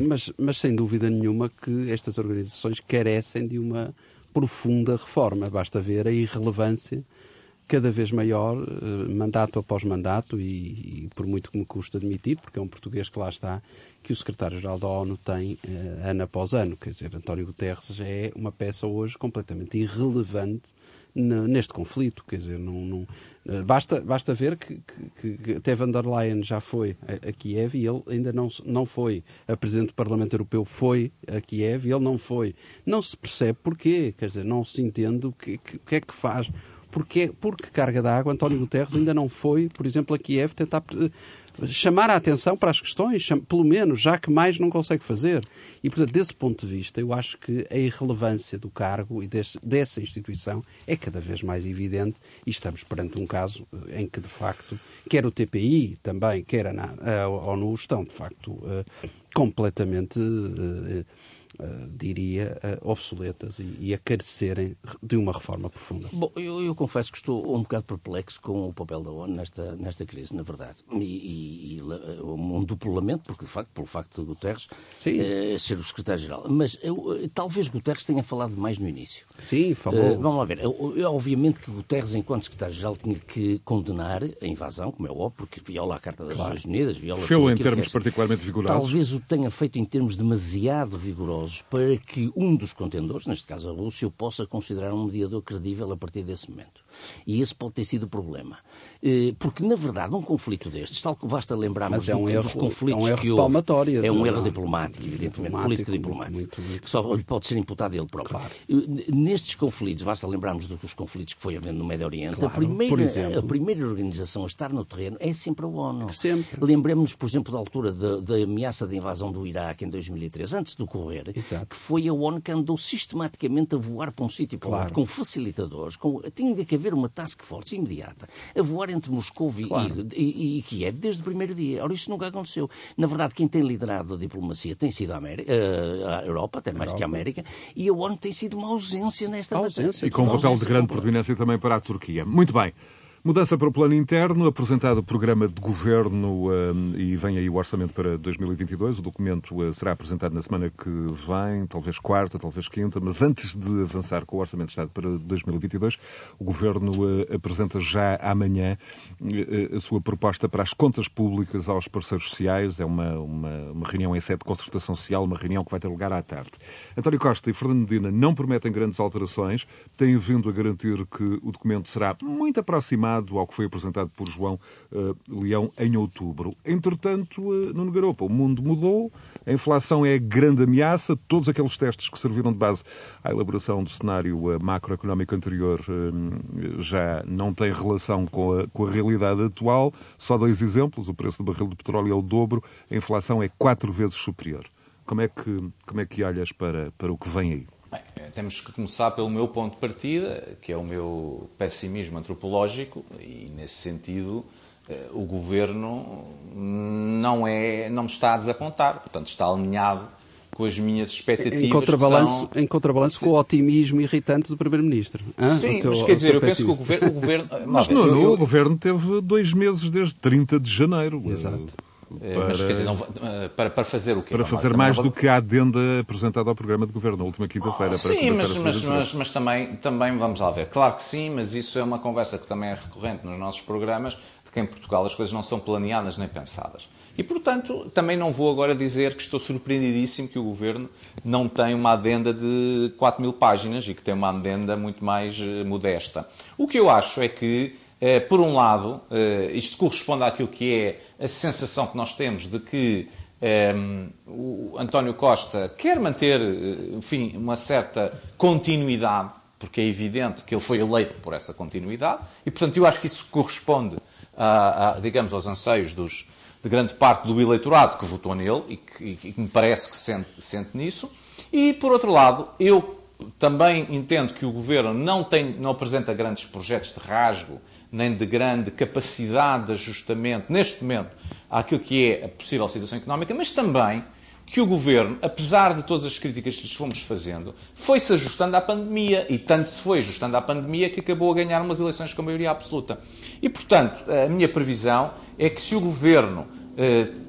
Sim, mas, mas sem dúvida nenhuma que estas organizações carecem de uma profunda reforma. Basta ver a irrelevância cada vez maior, eh, mandato após mandato, e, e, por muito que me custa admitir, porque é um português que lá está, que o secretário-geral da ONU tem uh, ano após ano. Quer dizer, António Guterres já é uma peça hoje completamente irrelevante neste conflito. Quer dizer, não, não eh, basta, basta ver que, que, que, até van der Leyen já foi a, a, Kiev e ele ainda não, não foi. A Presidente do Parlamento Europeu foi a Kiev e ele não foi. Não se percebe porquê, quer dizer, não se entende o que, que, que é que faz. Porque, porque carga d'água, António Guterres ainda não foi, por exemplo, a Kiev tentar chamar a atenção para as questões, pelo menos, já que mais não consegue fazer. E, portanto, desse ponto de vista, eu acho que a irrelevância do cargo e desse, dessa instituição é cada vez mais evidente e estamos perante um caso eh, em que, de facto, quer o TPI também, quer a, ONU estão, de facto, uh, completamente. Uh, diria, uh, obsoletas e, e, a carecerem de uma reforma profunda. Bom, eu, eu, confesso que estou um bocado perplexo com o papel da ONU nesta, nesta crise, na verdade. E, e, e um duplo lamento, porque de facto, pelo facto de Guterres uh, ser o secretário-geral. Mas eu, talvez Guterres tenha falado mais no início. Sim, falou. vamos lá ver. Eu, eu, obviamente que Guterres, enquanto secretário-geral, tinha que condenar a invasão, como é óbvio, porque viola a Carta das claro. Nações Unidas, viola. Fê-lo em termos particularmente vigorosos. Talvez o tenha feito em termos demasiado vigorosos para que um dos contendores, neste caso a Rússia, possa considerar um mediador credível a partir desse momento. E esse pode ter sido o problema. Eh, porque, na verdade, um conflito destes, tal que basta lembrarmos é um erro, dos conflitos é um erro que houve, é um erro diplomático, evidentemente, político-diplomático, que só lhe pode ser imputado a ele próprio. Claro. Nestes conflitos, basta lembrarmos dos conflitos que foi havendo no Médio Oriente, claro, a, primeira, a primeira organização a estar no terreno é sempre a ONU. Sempre. Lembremos-nos, por exemplo, da altura da, da ameaça de invasão do Iraque em 2003, antes de ocorrer, Exato. que foi a ONU que andou sistematicamente a voar para um sítio claro. com facilitadores, com... tinha que haver uma task force imediata a voar entre Moscou claro. e, e, e, Kiev desde o primeiro dia. Ora, isso nunca aconteceu. Na verdade, quem tem liderado a diplomacia tem sido a, América, eh, a Europa, até mais Europa. que a América, e a ONU tem sido uma ausência nesta ausência. matéria. E com um papel de grande predominância também para a Turquia. Muito bem. Mudança para o plano interno, apresentado o programa de governo um, e vem aí o orçamento para 2022. O documento uh, será apresentado na semana que vem, talvez quarta, talvez quinta, mas antes de avançar com o orçamento de Estado para 2022, o governo uh, apresenta já amanhã a sua proposta para as contas públicas aos parceiros sociais. É uma, uma, uma reunião em sede de concertação social, uma reunião que vai ter lugar à tarde. António Costa e Fernando Medina não prometem grandes alterações, têm vindo a garantir que o documento será muito aproximado ao que foi apresentado por João uh, Leão em outubro. Entretanto, uh, Nuno Garopa, o mundo mudou, a inflação é grande ameaça, todos aqueles testes que serviram de base à elaboração do cenário uh, macroeconómico anterior uh, já não têm relação com a, com a realidade atual. Só dois exemplos, o preço do barril de petróleo é o dobro, a inflação é quatro vezes superior. Como é que, como é que olhas para, para o que vem aí? Bem, temos que começar pelo meu ponto de partida, que é o meu pessimismo antropológico, e nesse sentido eh, o governo não é, não me está a desapontar, portanto está alinhado com as minhas expectativas. Em contrabalanço, são... em contrabalanço com o otimismo irritante do Primeiro-Ministro. Sim, teu, mas quer dizer, eu penso que o governo. O governo mas não, eu, eu... o governo teve dois meses desde 30 de janeiro. Exato. Para... Eh, mas, dizer, não, eh, para, para fazer o quê? Para fazer mais do que a adenda apresentada ao programa de governo na última quinta-feira. Oh, sim, mas, mas, mas, mas, também, também vamos lá ver. Claro que sim, mas isso é uma conversa que também é recorrente nos nossos programas, de que em Portugal as coisas não são planeadas nem pensadas. E, portanto, também não vou agora dizer que estou surpreendidíssimo que o Governo não tem uma adenda de 4 mil páginas e que tem uma adenda muito mais eh, modesta. O que eu acho é que por um lado, eh, isto corresponde àquilo que é a sensação que nós temos de que um, eh, o António Costa quer manter, enfim, uma certa continuidade, porque é evidente que ele foi eleito por essa continuidade, e portanto eu acho que isso corresponde, a, a digamos, aos anseios dos, de grande parte do eleitorado que votou nele e que, e que me parece que sente, sente nisso. E por outro lado, eu também entendo que o governo não, tem, não apresenta grandes projetos de rasgo nem de grande capacidade de ajustamento, neste momento, àquilo que é a possível situação económica, mas também que o governo, apesar de todas as críticas que lhes fomos fazendo, foi-se ajustando à pandemia e tanto se foi ajustando à pandemia que acabou a ganhar umas eleições com maioria absoluta. E, portanto, a minha previsão é que se o governo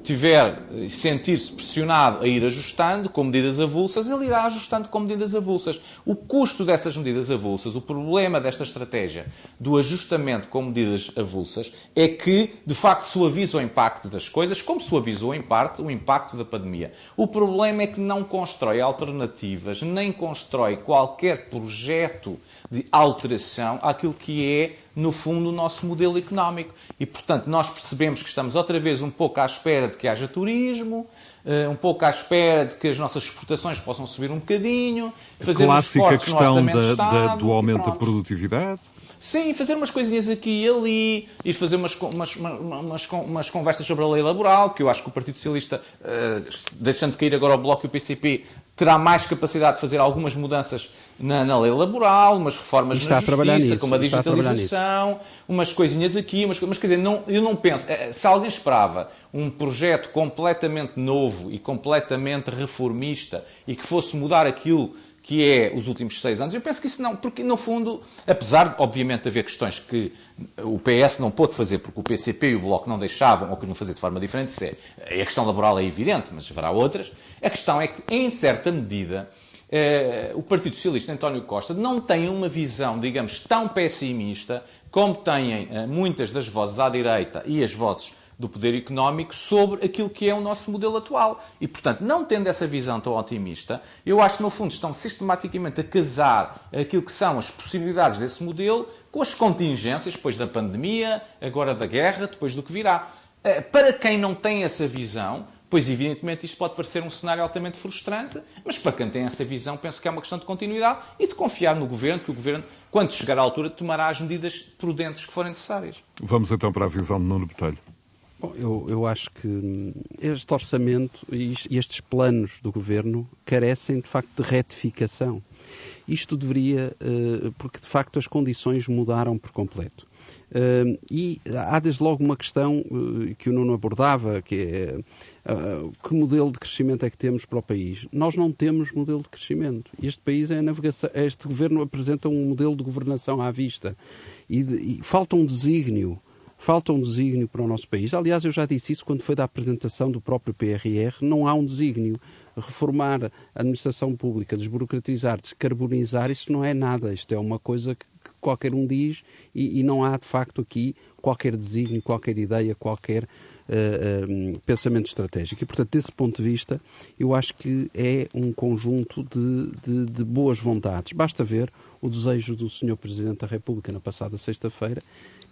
tiver e eh, sentir-se pressionado a ir ajustando com medidas avulsas, ele irá ajustando com medidas avulsas. O custo dessas medidas avulsas, o problema desta estratégia do ajustamento com medidas avulsas, é que, de facto, suaviza o impacto das coisas, como suavizou, em parte, o impacto da pandemia. O problema é que não constrói alternativas, nem constrói qualquer projeto de alteração àquilo que é no fundo, o nosso modelo económico. E, portanto, nós percebemos que estamos outra vez um pouco à espera de que haja turismo, eh, um pouco à espera de que as nossas exportações possam subir um bocadinho, fazer a clássica questão da, da, do aumento da produtividade. Sim, fazer umas coisinhas aqui e ali, e fazer umas, umas, umas, umas, conversas sobre a lei laboral, que eu acho que o Partido Socialista, uh, deixando de cair agora o Bloco e o PCP, terá mais capacidade de fazer algumas mudanças na, na lei laboral, umas reformas está na justiça, nisso, como a digitalização, a umas coisinhas aqui, umas, mas quer dizer, não, eu não penso, eh, se alguém esperava um projeto completamente novo e completamente reformista e que fosse mudar aquilo que é os últimos seis anos. Eu penso que isso não, porque no fundo, apesar de, obviamente, haver questões que o PS não pôde fazer porque o PCP e o Bloco não deixavam ou que não fazer de forma diferente, isso é, a questão laboral é evidente, mas haverá outras. A questão é que, em certa medida, eh, o Partido Socialista António Costa não tem uma visão, digamos, tão pessimista como têm eh, muitas das vozes à direita e as vozes do poder económico sobre aquilo que é o nosso modelo atual. E, portanto, não tendo essa visão tão otimista, eu acho que, no fundo, estão sistematicamente a casar aquilo que são as possibilidades desse modelo com as contingências, depois da pandemia, agora da guerra, depois do que virá. Eh, para quem não tem essa visão, Pois, evidentemente, isto pode parecer um cenário altamente frustrante, mas para quem tem essa visão, penso que é uma questão de continuidade e de confiar no Governo, que o Governo, quando chegar à altura, tomará as medidas prudentes que forem necessárias. Vamos então para a visão de Nuno Botelho. Bom, eu, eu acho que este orçamento e estes planos do governo carecem de facto de retificação. Isto deveria, eh, porque de facto as condições mudaram por completo. Uh, e há desde logo uma questão uh, que o Nuno abordava, que é uh, que modelo de crescimento é que temos para o país? Nós não temos modelo de crescimento. Este país é navegação, este governo apresenta um modelo de governação à vista e, de, e falta um desígnio Falta um desígnio para o nosso país. Aliás, eu já disse isso quando foi da apresentação do próprio PRR. Não há um desígnio. Reformar a administração pública, desburocratizar, descarbonizar, isto não é nada. Isto é uma coisa que qualquer um diz e, e não há, de facto, aqui qualquer desígnio, qualquer ideia, qualquer uh, uh, pensamento estratégico. E, portanto, desse ponto de vista, eu acho que é um conjunto de, de, de boas vontades. Basta ver o desejo do Sr. Presidente da República na passada sexta-feira,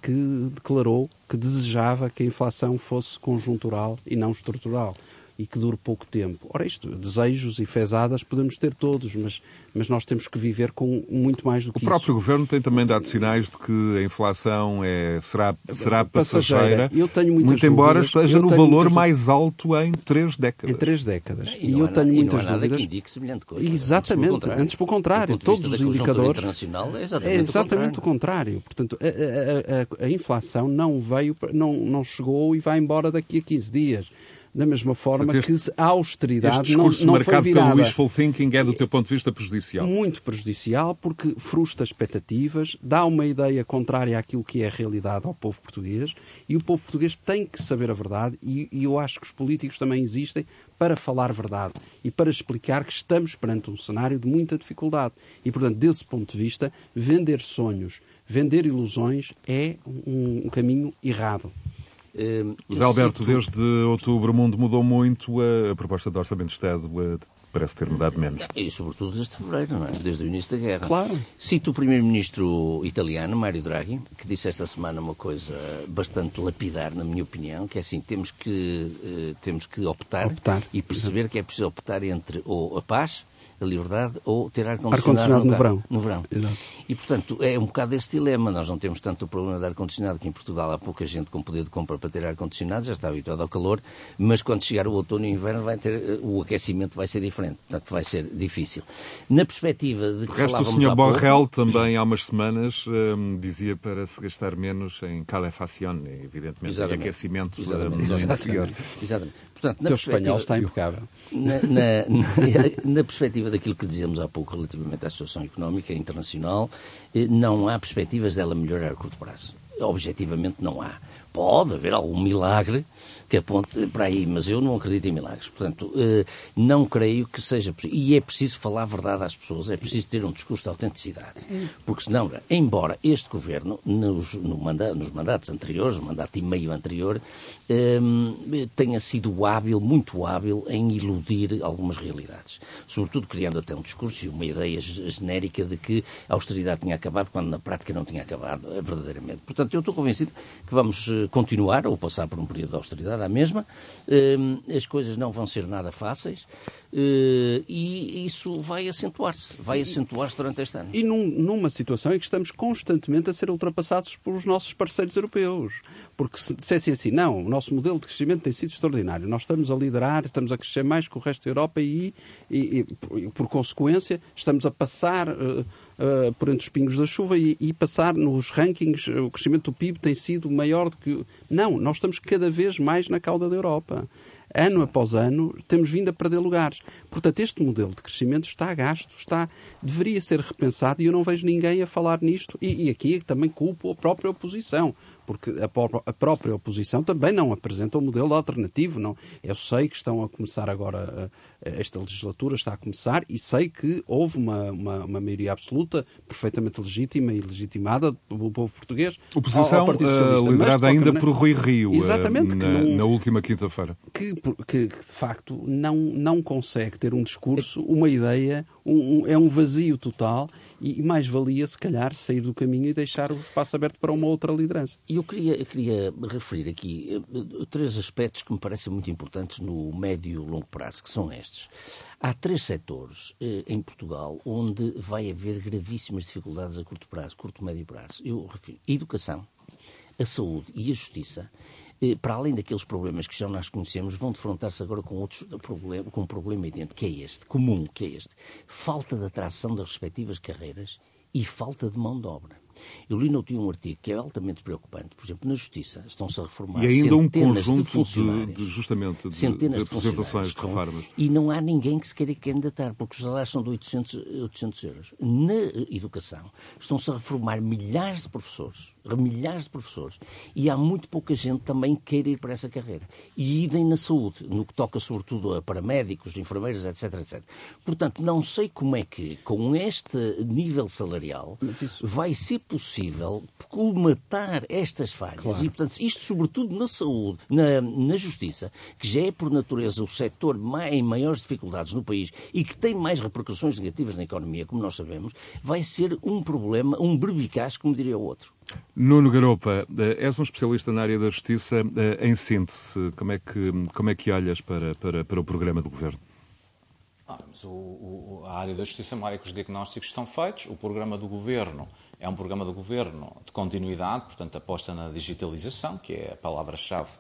que declarou que desejava que a inflação fosse conjuntural e não estrutural e que dure pouco tempo. Ora, isto, desejos e fezadas podemos ter todos, mas, mas nós temos que viver com muito mais do que isso. O próprio isso. Governo tem também dado sinais de que a inflação é, será, será passageira, Eu tenho muitas muito embora dúvidas. esteja no valor muitas... mais alto em três décadas. Em três décadas. E, e eu tenho muitas e não há nada dúvidas. que indique semelhante coisa. Exatamente, antes pelo contrário. Todos os indicadores. Internacional é exatamente, é exatamente o contrário. O contrário. Portanto, a, a, a, a inflação não veio, não, não chegou e vai embora daqui a 15 dias da mesma forma este, que a austeridade este não, não marcado foi virada. pelo wishful thinking é, do teu ponto de vista, prejudicial? Muito prejudicial, porque frustra expectativas, dá uma ideia contrária àquilo que é a realidade ao povo português, e o povo português tem que saber a verdade, e, e eu acho que os políticos também existem para falar verdade e para explicar que estamos perante um cenário de muita dificuldade. E, portanto, desse ponto de vista, vender sonhos, vender ilusões é um, um caminho errado. Uh, José Alberto, desde outubro o mundo mudou muito, a, a proposta de Orçamento de Estado uh, parece ter mudado menos. E sobretudo desde fevereiro, não é? desde o início da guerra. Claro. Cito o primeiro-ministro italiano, Mário Draghi, que disse esta semana uma coisa bastante lapidar, na minha opinião, que é assim, temos que, uh, temos que optar, optar. e perceber que é preciso optar entre ou a paz a liberdade ou ter ar-condicionado ar no, no, verão. No verão. Exato. E, portanto, é um bocado esse dilema. Nós não temos tanto o problema de ar-condicionado, que em Portugal há pouca gente com poder de compra para ter ar-condicionado, já está habituado ao calor, mas quando chegar o outono e o inverno vai ter, o aquecimento vai ser diferente, portanto vai ser difícil. Na perspectiva de que o resto, o Sr. Borrell também há umas semanas um, dizia para se gastar menos em calefação, evidentemente, Exatamente. em aquecimento Exatamente. no interior. Exatamente. Portanto, o teu espanhol está impecável. Na, na, na, perspectiva daquilo que dizíamos há pouco relativamente à situação económica internacional, eh, não há perspectivas dela melhorar a curto prazo. Objetivamente não há. Pode haver algum milagre que aponte para aí, mas eu não acredito em milagres. Portanto, eh, não creio que seja possível. E é preciso falar a verdade às pessoas, é preciso ter um discurso de autenticidade. Porque senão, embora este governo, nos, no mandato, nos mandatos anteriores, no mandato e meio anterior, eh, tenha sido hábil, muito hábil, em iludir algumas realidades. Sobretudo criando até um discurso e uma ideia genérica de que a austeridade tinha acabado, quando na prática não tinha acabado eh, verdadeiramente. Portanto, eu estou convencido que vamos continuar ou passar por um período de austeridade à mesma. Hum, as coisas não vão ser nada fáceis. Uh, e isso vai acentuar-se, vai acentuar-se durante este ano. E num, numa situação em que estamos constantemente a ser ultrapassados pelos nossos parceiros europeus. Porque se dissessem assim, não, o nosso modelo de crescimento tem sido extraordinário, nós estamos a liderar, estamos a crescer mais que o resto da Europa e, e, e por consequência, estamos a passar. Uh, Uh, por entre os pingos da chuva e, e, passar nos rankings, o crescimento do PIB tem sido maior do que. Não, nós estamos cada vez mais na cauda da Europa ano após ano, temos vindo a perder lugares. Portanto, este modelo de crescimento está a gasto, está, deveria ser repensado e eu não vejo ninguém a falar nisto. E, e aqui também culpo a própria oposição porque a, própria oposição também não apresenta um modelo alternativo. Não. Eu sei que estão a começar agora, esta legislatura está a começar, e sei que houve uma, uma, uma maioria absoluta, perfeitamente legítima e legitimada do povo português. Oposição ao, ao uh, liderada ainda por Rui Rio, eh, Exatamente, uh, na, não, na, última quinta-feira. Que, que, que, de facto, não, não consegue ter um discurso, uma ideia, um, um, é um vazio total e mais valia, se calhar, sair do caminho e deixar o espaço aberto para uma outra liderança. E eu queria, eu queria referir aqui uh, três aspectos que me parecem muito importantes no médio e longo prazo, que são estes. Há três setores uh, em Portugal onde vai haver gravíssimas dificuldades a curto prazo, curto médio prazo. Eu refiro a educação, a saúde e a justiça para além daqueles problemas que já nós conhecemos, vão defrontar-se agora com outros problemas, com um problema idêntico, que é este, comum, que é este. Falta de atração das respectivas carreiras e falta de mão de obra. Eu li no último um artigo que é altamente preocupante. Por exemplo, na Justiça estão-se a reformar e ainda centenas um de funcionários. De, de, justamente, de, centenas de, apresentações de, reformas. E não há ninguém que se queira candidatar, porque os salários são de 800, 800 euros. Na educação, estão-se a reformar milhares de professores milhares de professores. E há muito pouca gente também que queira ir para essa carreira. E idem na saúde, no que toca sobretudo a paramédicos, enfermeiros, etc, etc. Portanto, não sei como é que, com este nível salarial, isso... vai ser possível colmatar estas falhas. Claro. E, portanto, isto sobretudo na saúde, na, na justiça, que já é por natureza o setor em maiores dificuldades no país e que tem mais repercussões negativas na economia, como nós sabemos, vai ser um problema, um berbicaz, como diria o outro. Nuno Garopa, eh, és um especialista na área da justiça. Eh, em síntese, como é que, como é que olhas para, para, para o programa do governo? Ah, o, o, a área da justiça é uma área que os diagnósticos estão feitos. O programa do governo é um programa do governo de continuidade, portanto, aposta na digitalização, que é a palavra-chave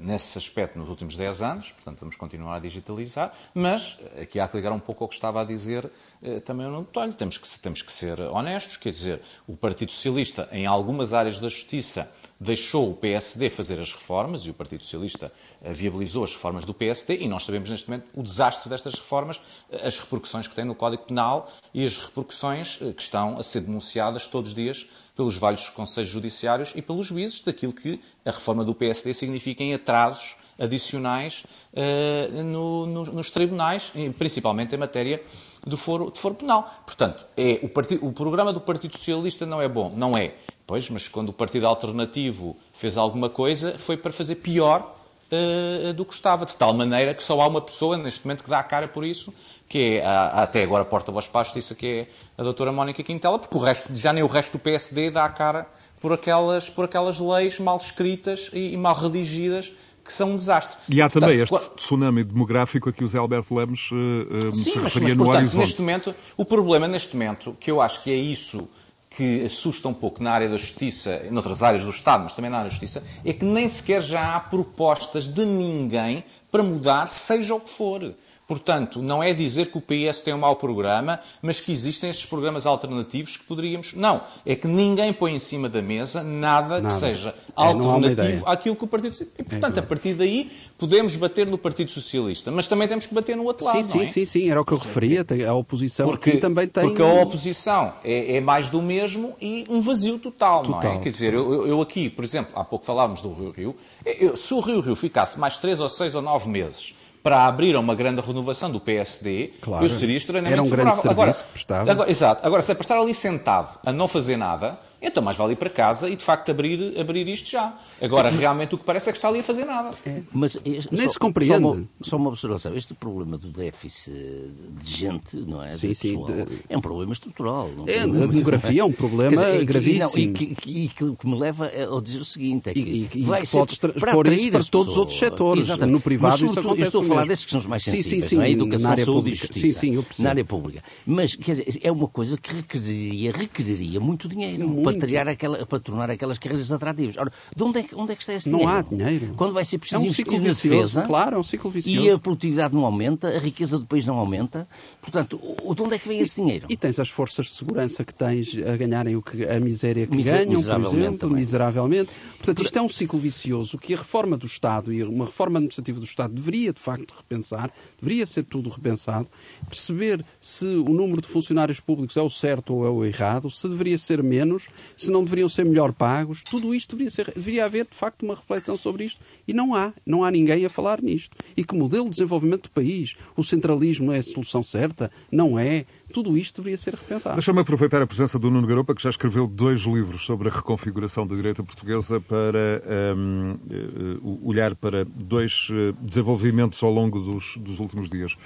nesse aspecto nos últimos 10 anos, portanto vamos continuar a digitalizar, mas eh, aqui há que ligar um pouco ao que estava a dizer eh, também o Nuno Tolho, temos que, temos que ser honestos, quer dizer, o Partido Socialista em algumas áreas da justiça deixou o PSD fazer as reformas e o Partido Socialista viabilizou as reformas do PSD e nós sabemos neste momento o desastre destas reformas, as repercussões que têm no Código Penal e as repercussões que estão a ser denunciadas todos os dias pelos vários conselhos judiciários e pelos juízes daquilo que a reforma do PSD significa em atrasos adicionais uh, no, no, nos tribunais, principalmente em matéria de foro, de foro penal. Portanto, é, o, partido, o programa do Partido Socialista não é bom, não é. Pois, mas quando o Partido Alternativo fez alguma coisa, foi para fazer pior uh, do que estava, de tal maneira que só há uma pessoa neste momento que dá a cara por isso, que é até agora porta-voz para a justiça, que é a doutora Mónica Quintela, porque o resto, já nem o resto do PSD dá a cara por aquelas, por aquelas leis mal escritas e, e mal redigidas que são um desastre. E há também portanto, este tsunami demográfico a que o Zé Alberto Lemos uh, uh, Sim, se referia mas, no portanto, horizonte. Neste momento, o problema neste momento, que eu acho que é isso que assusta um pouco na área da justiça, em outras áreas do Estado, mas também na área da justiça, é que nem sequer já há propostas de ninguém para mudar, seja o que for. Portanto, não é dizer que o PS tem um mau programa, mas que existem estes programas alternativos que poderíamos. Não, é que ninguém põe em cima da mesa nada, nada. que seja é, alternativo àquilo que o Partido Socialista. E, portanto, é a partir daí podemos bater no Partido Socialista, mas também temos que bater no outro lado. Sim, sim, é? sim, sim, era o que eu referia. A oposição porque, também tem. Porque a oposição é, é, mais do mesmo e um vazio total, total não é? Quer dizer, eu, eu, aqui, por exemplo, há pouco falávamos do Rio Rio, eu, se o Rio Rio ficasse mais três ou seis ou nove meses para abrir a uma grande renovação do PSD, claro. eu seria extremamente Era um grande serviço agora. Agora, exato. Agora, se é para estar ali sentado a não fazer nada, então mais vale ir para casa e de facto abrir, abrir isto já. Agora, realmente o que parece é que está ali a fazer nada. É. Mas este, Nem só, se compreende. Só uma, só uma, observação. Este problema do déficit de gente, não é? Sim, sim. De... É um problema estrutural. É, a demografia é um problema dizer, gravíssimo. E que, que, que, que, me leva a dizer o seguinte: é que e, e, vai e ser transpor isso para todos os outros setores. Exatamente. No privado Mas, isso acontece. estou a falar desses que são os mais sensíveis, sim, sim, sim, não é? Educação, saúde pública. e justiça. Sim, sim, eu percebo. Na área pública. Mas, quer dizer, é uma coisa que requeriria, requeriria muito dinheiro muito. Para, triar aquela, para tornar aquelas carreiras atrativas. Ora, de onde é, onde é que está esse não dinheiro? Não há dinheiro. Quando vai ser preciso é um investir na defesa... Claro, é um ciclo vicioso. E a produtividade não aumenta, a riqueza do país não aumenta. Portanto, de onde é que vem esse dinheiro? E, e tens as forças de segurança que tens a ganharem o que, a miséria que Miser, ganham, por exemplo, também. miseravelmente. Portanto, isto é um ciclo vicioso que a reforma do Estado e uma reforma administrativa do Estado deveria, de facto, repensar, deveria ser tudo repensado, perceber se o número de funcionários públicos é o certo ou é o errado, se deveria ser menos, se não deveriam ser melhor pagos, tudo isto deveria, ser, deveria haver, de facto, uma reflexão sobre isto. E não há, não há ninguém a falar nisto. E que modelo de desenvolvimento do país, o centralismo é a solução certa? Não é. Tudo isto deveria ser repensado. Deixa-me aproveitar a presença do Nuno Garopa, que já escreveu dois livros sobre a reconfiguração da direita portuguesa para um, uh, olhar para dois uh, desenvolvimentos ao longo dos, dos últimos dias.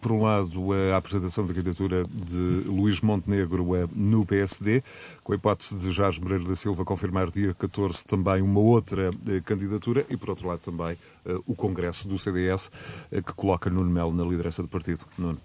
Por um lado, a apresentação da candidatura de Luís Montenegro no PSD, com a hipótese de Jorge Moreira da Silva confirmar dia 14 também uma outra candidatura, e por outro lado também o Congresso do CDS, que coloca Nuno Melo na liderança do partido. Nuno.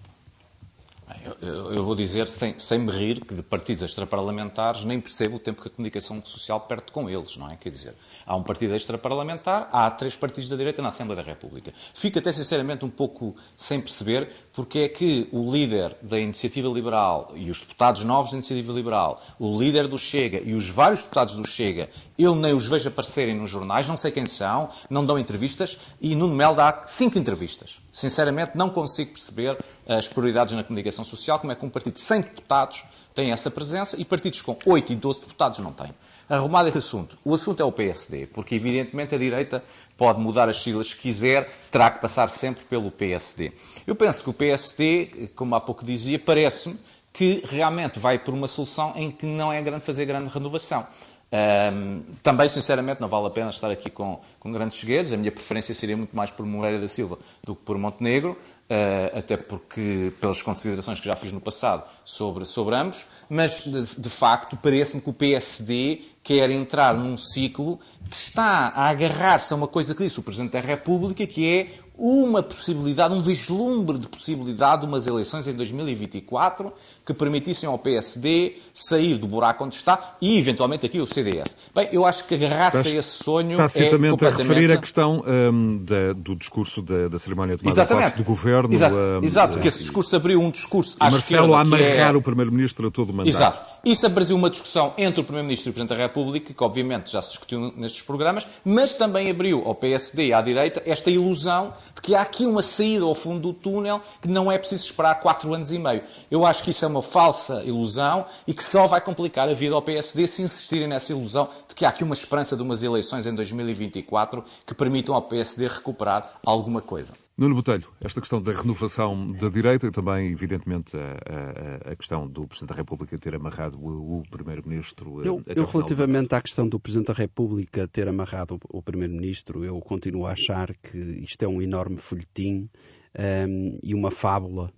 Eu, eu, vou dizer, sem, sem me rir, que de partidos extraparlamentares nem percebo o tempo que a comunicação social perde com eles, não é? Quer dizer, há um partido extraparlamentar, há três partidos da direita na Assembleia da República. Fico até sinceramente um pouco sem perceber porque é que o líder da Iniciativa Liberal e os deputados novos da Iniciativa Liberal, o líder do Chega e os vários deputados do Chega, eu nem os vejo aparecerem nos jornais, não sei quem são, não dão entrevistas e Nuno Melo dá cinco entrevistas. Sinceramente, não consigo perceber as prioridades na comunicação social, como é que um partido 100 deputados tem essa presença e partidos com 8 e 12 deputados não têm. Arrumado esse assunto. O assunto é o PSD, porque evidentemente a direita pode mudar as siglas que quiser, terá que passar sempre pelo PSD. Eu penso que o PSD, como há pouco dizia, parece-me que realmente vai por uma solução em que não é grande fazer grande renovação. Um, também, sinceramente, não vale a pena estar aqui com, com grandes segredos. A minha preferência seria muito mais por Moreira da Silva do que por Montenegro, uh, até porque, pelas considerações que já fiz no passado sobre, sobre ambos, mas, de, de facto, parece-me que o PSD quer entrar num ciclo que está a agarrar-se a uma coisa que disse o Presidente da República, que é uma possibilidade, um vislumbre de possibilidade de umas eleições em 2024 que permitissem ao PSD sair do buraco onde está e, eventualmente, aqui o CDS. Bem, eu acho que agarrar-se a esse sonho está é completamente... a referir a questão um, da, do discurso da, da cerimónia de tomada do governo. Exato, um, Exato porque esse discurso abriu um discurso à Marcelo a amarrar é... o Primeiro-Ministro a todo o mandato. Exato. Isso abriu uma discussão entre o Primeiro-Ministro e o Presidente da República, que obviamente já se discutiu nestes programas, mas também abriu ao PSD e à direita esta ilusão de que há aqui uma saída ao fundo do túnel que não é preciso esperar quatro anos e meio. Eu acho que isso é uma falsa ilusão e que só vai complicar a vida ao PSD se insistirem nessa ilusão de que há aqui uma esperança de umas eleições em 2024 que permitam ao PSD recuperar alguma coisa. Nuno Botelho, esta questão da renovação da direita e também, evidentemente, a, a, a, questão do Presidente da República ter amarrado o, o Primeiro-Ministro. Eu, eu relativamente à questão do Presidente da República ter amarrado o, o Primeiro-Ministro, eu continuo a achar que isto é um enorme folhetim um, e uma fábula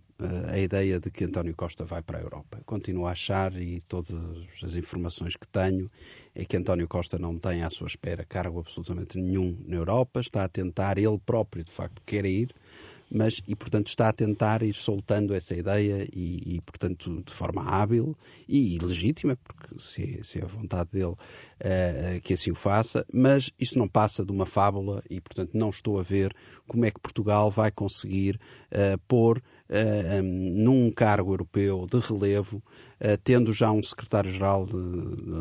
a ideia de que António Costa vai para a Europa. Continuo a achar, e todas as informações que tenho, é que António Costa não tem à sua espera cargo absolutamente nenhum na Europa, está a tentar, ele próprio de facto quer ir, mas e portanto está a tentar ir soltando essa ideia e, e portanto de forma hábil e legítima porque se, se é a vontade dele uh, que assim o faça mas isso não passa de uma fábula e portanto não estou a ver como é que Portugal vai conseguir uh, pôr um, num cargo europeu de relevo Uh, tendo já um secretário-geral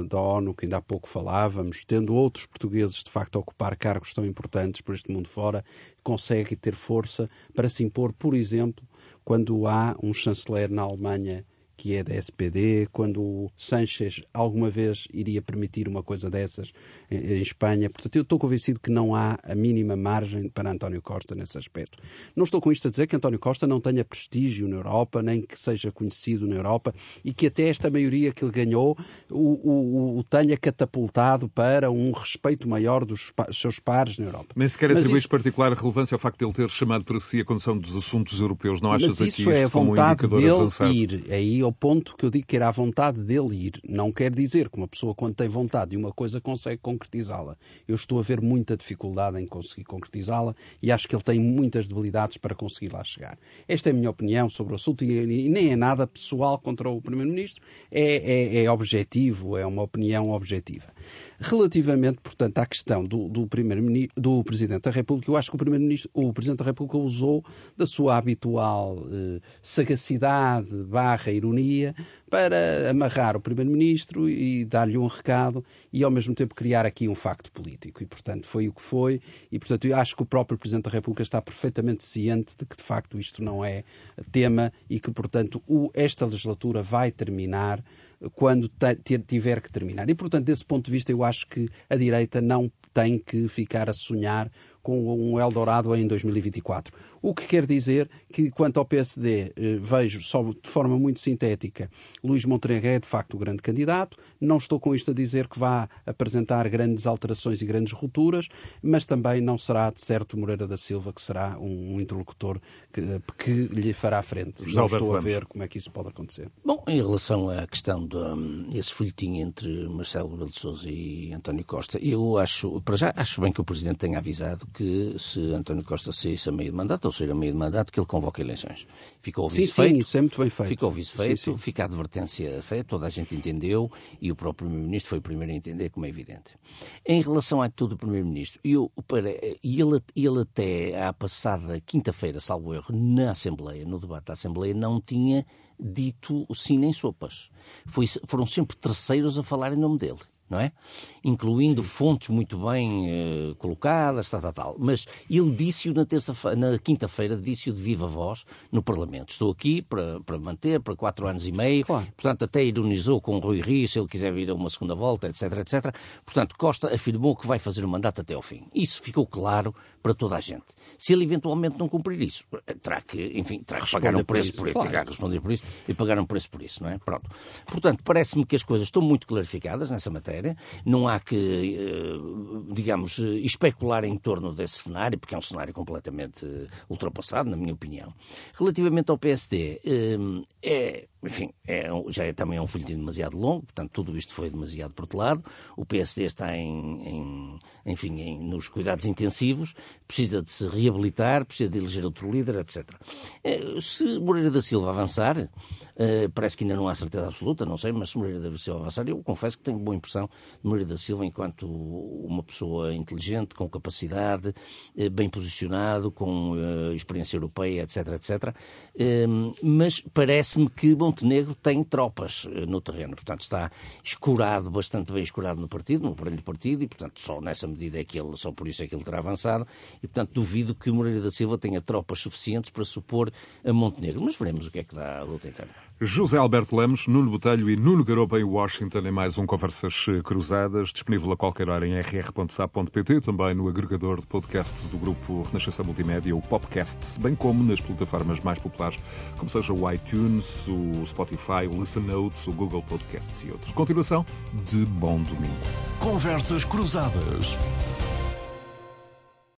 da ONU, que ainda há pouco falávamos, tendo outros portugueses de facto a ocupar cargos tão importantes por este mundo fora, consegue ter força para se impor, por exemplo, quando há um chanceler na Alemanha que é da SPD, quando o Sanchez alguma vez iria permitir uma coisa dessas em, em Espanha. Portanto, eu estou convencido que não há a mínima margem para António Costa nesse aspecto. Não estou com isto a dizer que António Costa não tenha prestígio na Europa, nem que seja conhecido na Europa e que até esta maioria que ele ganhou o, o, o tenha catapultado para um respeito maior dos seus pares na Europa. Nem sequer atribuis isso... particular relevância ao facto de ele ter chamado para si a condução dos assuntos europeus. Não achas Mas isso aqui é a vontade um dele avançado? ir. Aí é o ponto que eu digo que era a vontade dele ir. Não quer dizer que uma pessoa, quando tem vontade de uma coisa, consegue concretizá-la. Eu estou a ver muita dificuldade em conseguir concretizá-la e acho que ele tem muitas debilidades para conseguir lá chegar. Esta é a minha opinião sobre o assunto e nem é nada pessoal contra o Primeiro-Ministro, é, é, é objetivo, é uma opinião objetiva. Relativamente, portanto, à questão do, do, do Presidente da República, eu acho que o, Primeiro-Ministro, o Presidente da República usou da sua habitual eh, sagacidade barra ironia para amarrar o Primeiro-Ministro e dar-lhe um recado e, ao mesmo tempo, criar aqui um facto político. E, portanto, foi o que foi. E, portanto, eu acho que o próprio Presidente da República está perfeitamente ciente de que, de facto, isto não é tema e que, portanto, o, esta legislatura vai terminar quando tiver que terminar. E, portanto, desse ponto de vista, eu acho que a direita não tem que ficar a sonhar com um Eldorado em 2024. O que quer dizer que, quanto ao PSD, eh, vejo só de forma muito sintética, Luís Montenegro é de facto o grande candidato. Não estou com isto a dizer que vá apresentar grandes alterações e grandes rupturas, mas também não será, de certo, Moreira da Silva que será um interlocutor que, que lhe fará frente. José não estou a ver como é que isso pode acontecer. Bom, em relação à questão desse folhetim entre Marcelo Rebelo de Sousa e António Costa, eu acho, para já, acho bem que o Presidente tenha avisado que se António Costa saísse a meio de mandato, ou sair a meio de mandato, que ele convoque eleições. Ficou o vice feito. Sim, isso é muito bem feito. Ficou o vice feito, sim, sim. fica a advertência feita, toda a gente entendeu e o próprio Primeiro-Ministro foi o primeiro a entender, como é evidente. Em relação à atitude do Primeiro-Ministro, ele, ele até à passada quinta-feira, salvo erro, na Assembleia, no debate da Assembleia, não tinha dito sim nem sopas. Foi, foram sempre terceiros a falar em nome dele não é? Incluindo Sim. fontes muito bem uh, colocadas, tal, tal, tal. Mas ele disse-o na, terça na quinta-feira, disse-o de viva voz no Parlamento. Estou aqui para, para manter, para quatro anos e meio. Claro. Portanto, até ironizou com o Rui Rio, se ele quiser vir a uma segunda volta, etc, etc. Portanto, Costa afirmou que vai fazer o mandato até ao fim. Isso ficou claro para toda a gente. Se ele eventualmente não cumprir isso, terá que, enfim, terá que pagar um preço por isso, por isso claro. responder por isso e pagar um preço por isso, não é? Pronto. Portanto, parece-me que as coisas estão muito clarificadas nessa matéria. Não há que, eh, digamos, especular em torno desse cenário, porque é um cenário completamente ultrapassado, na minha opinião. Relativamente ao PSD, eh, é enfim, é, já é, também é um folhetim demasiado longo, portanto, tudo isto foi demasiado protelado. O PSD está em, em enfim, em, nos cuidados intensivos, precisa de se reabilitar, precisa de eleger outro líder, etc. Eh, se Moreira da Silva avançar, eh, parece que ainda não há certeza absoluta, não sei, mas se Moreira da Silva avançar, eu confesso que tenho boa impressão de Moreira da Silva enquanto uma pessoa inteligente, com capacidade, eh, bem posicionado, com experiência europeia, etc, etc. Mas parece-me que Montenegro tem tropas no terreno, portanto está escurado, bastante bem escurado no partido, no aparelho do partido, e portanto só nessa medida é que ele, só por isso é que ele terá avançado, e portanto duvido que Moreira da Silva tenha tropas suficientes para supor a Montenegro. Mas veremos o que é que dá a luta interna. José Alberto Lemos, Nuno Botelho e Nuno Garopa em Washington em mais um Conversas Cruzadas, disponível a qualquer hora em rr.sa.pt, também no agregador de podcasts do grupo Renascença Multimédia, o Popcasts, bem como nas plataformas mais populares, como seja o iTunes, o Spotify, o Listen Notes, o Google Podcasts e outros. Continuação de bom domingo. Conversas Cruzadas.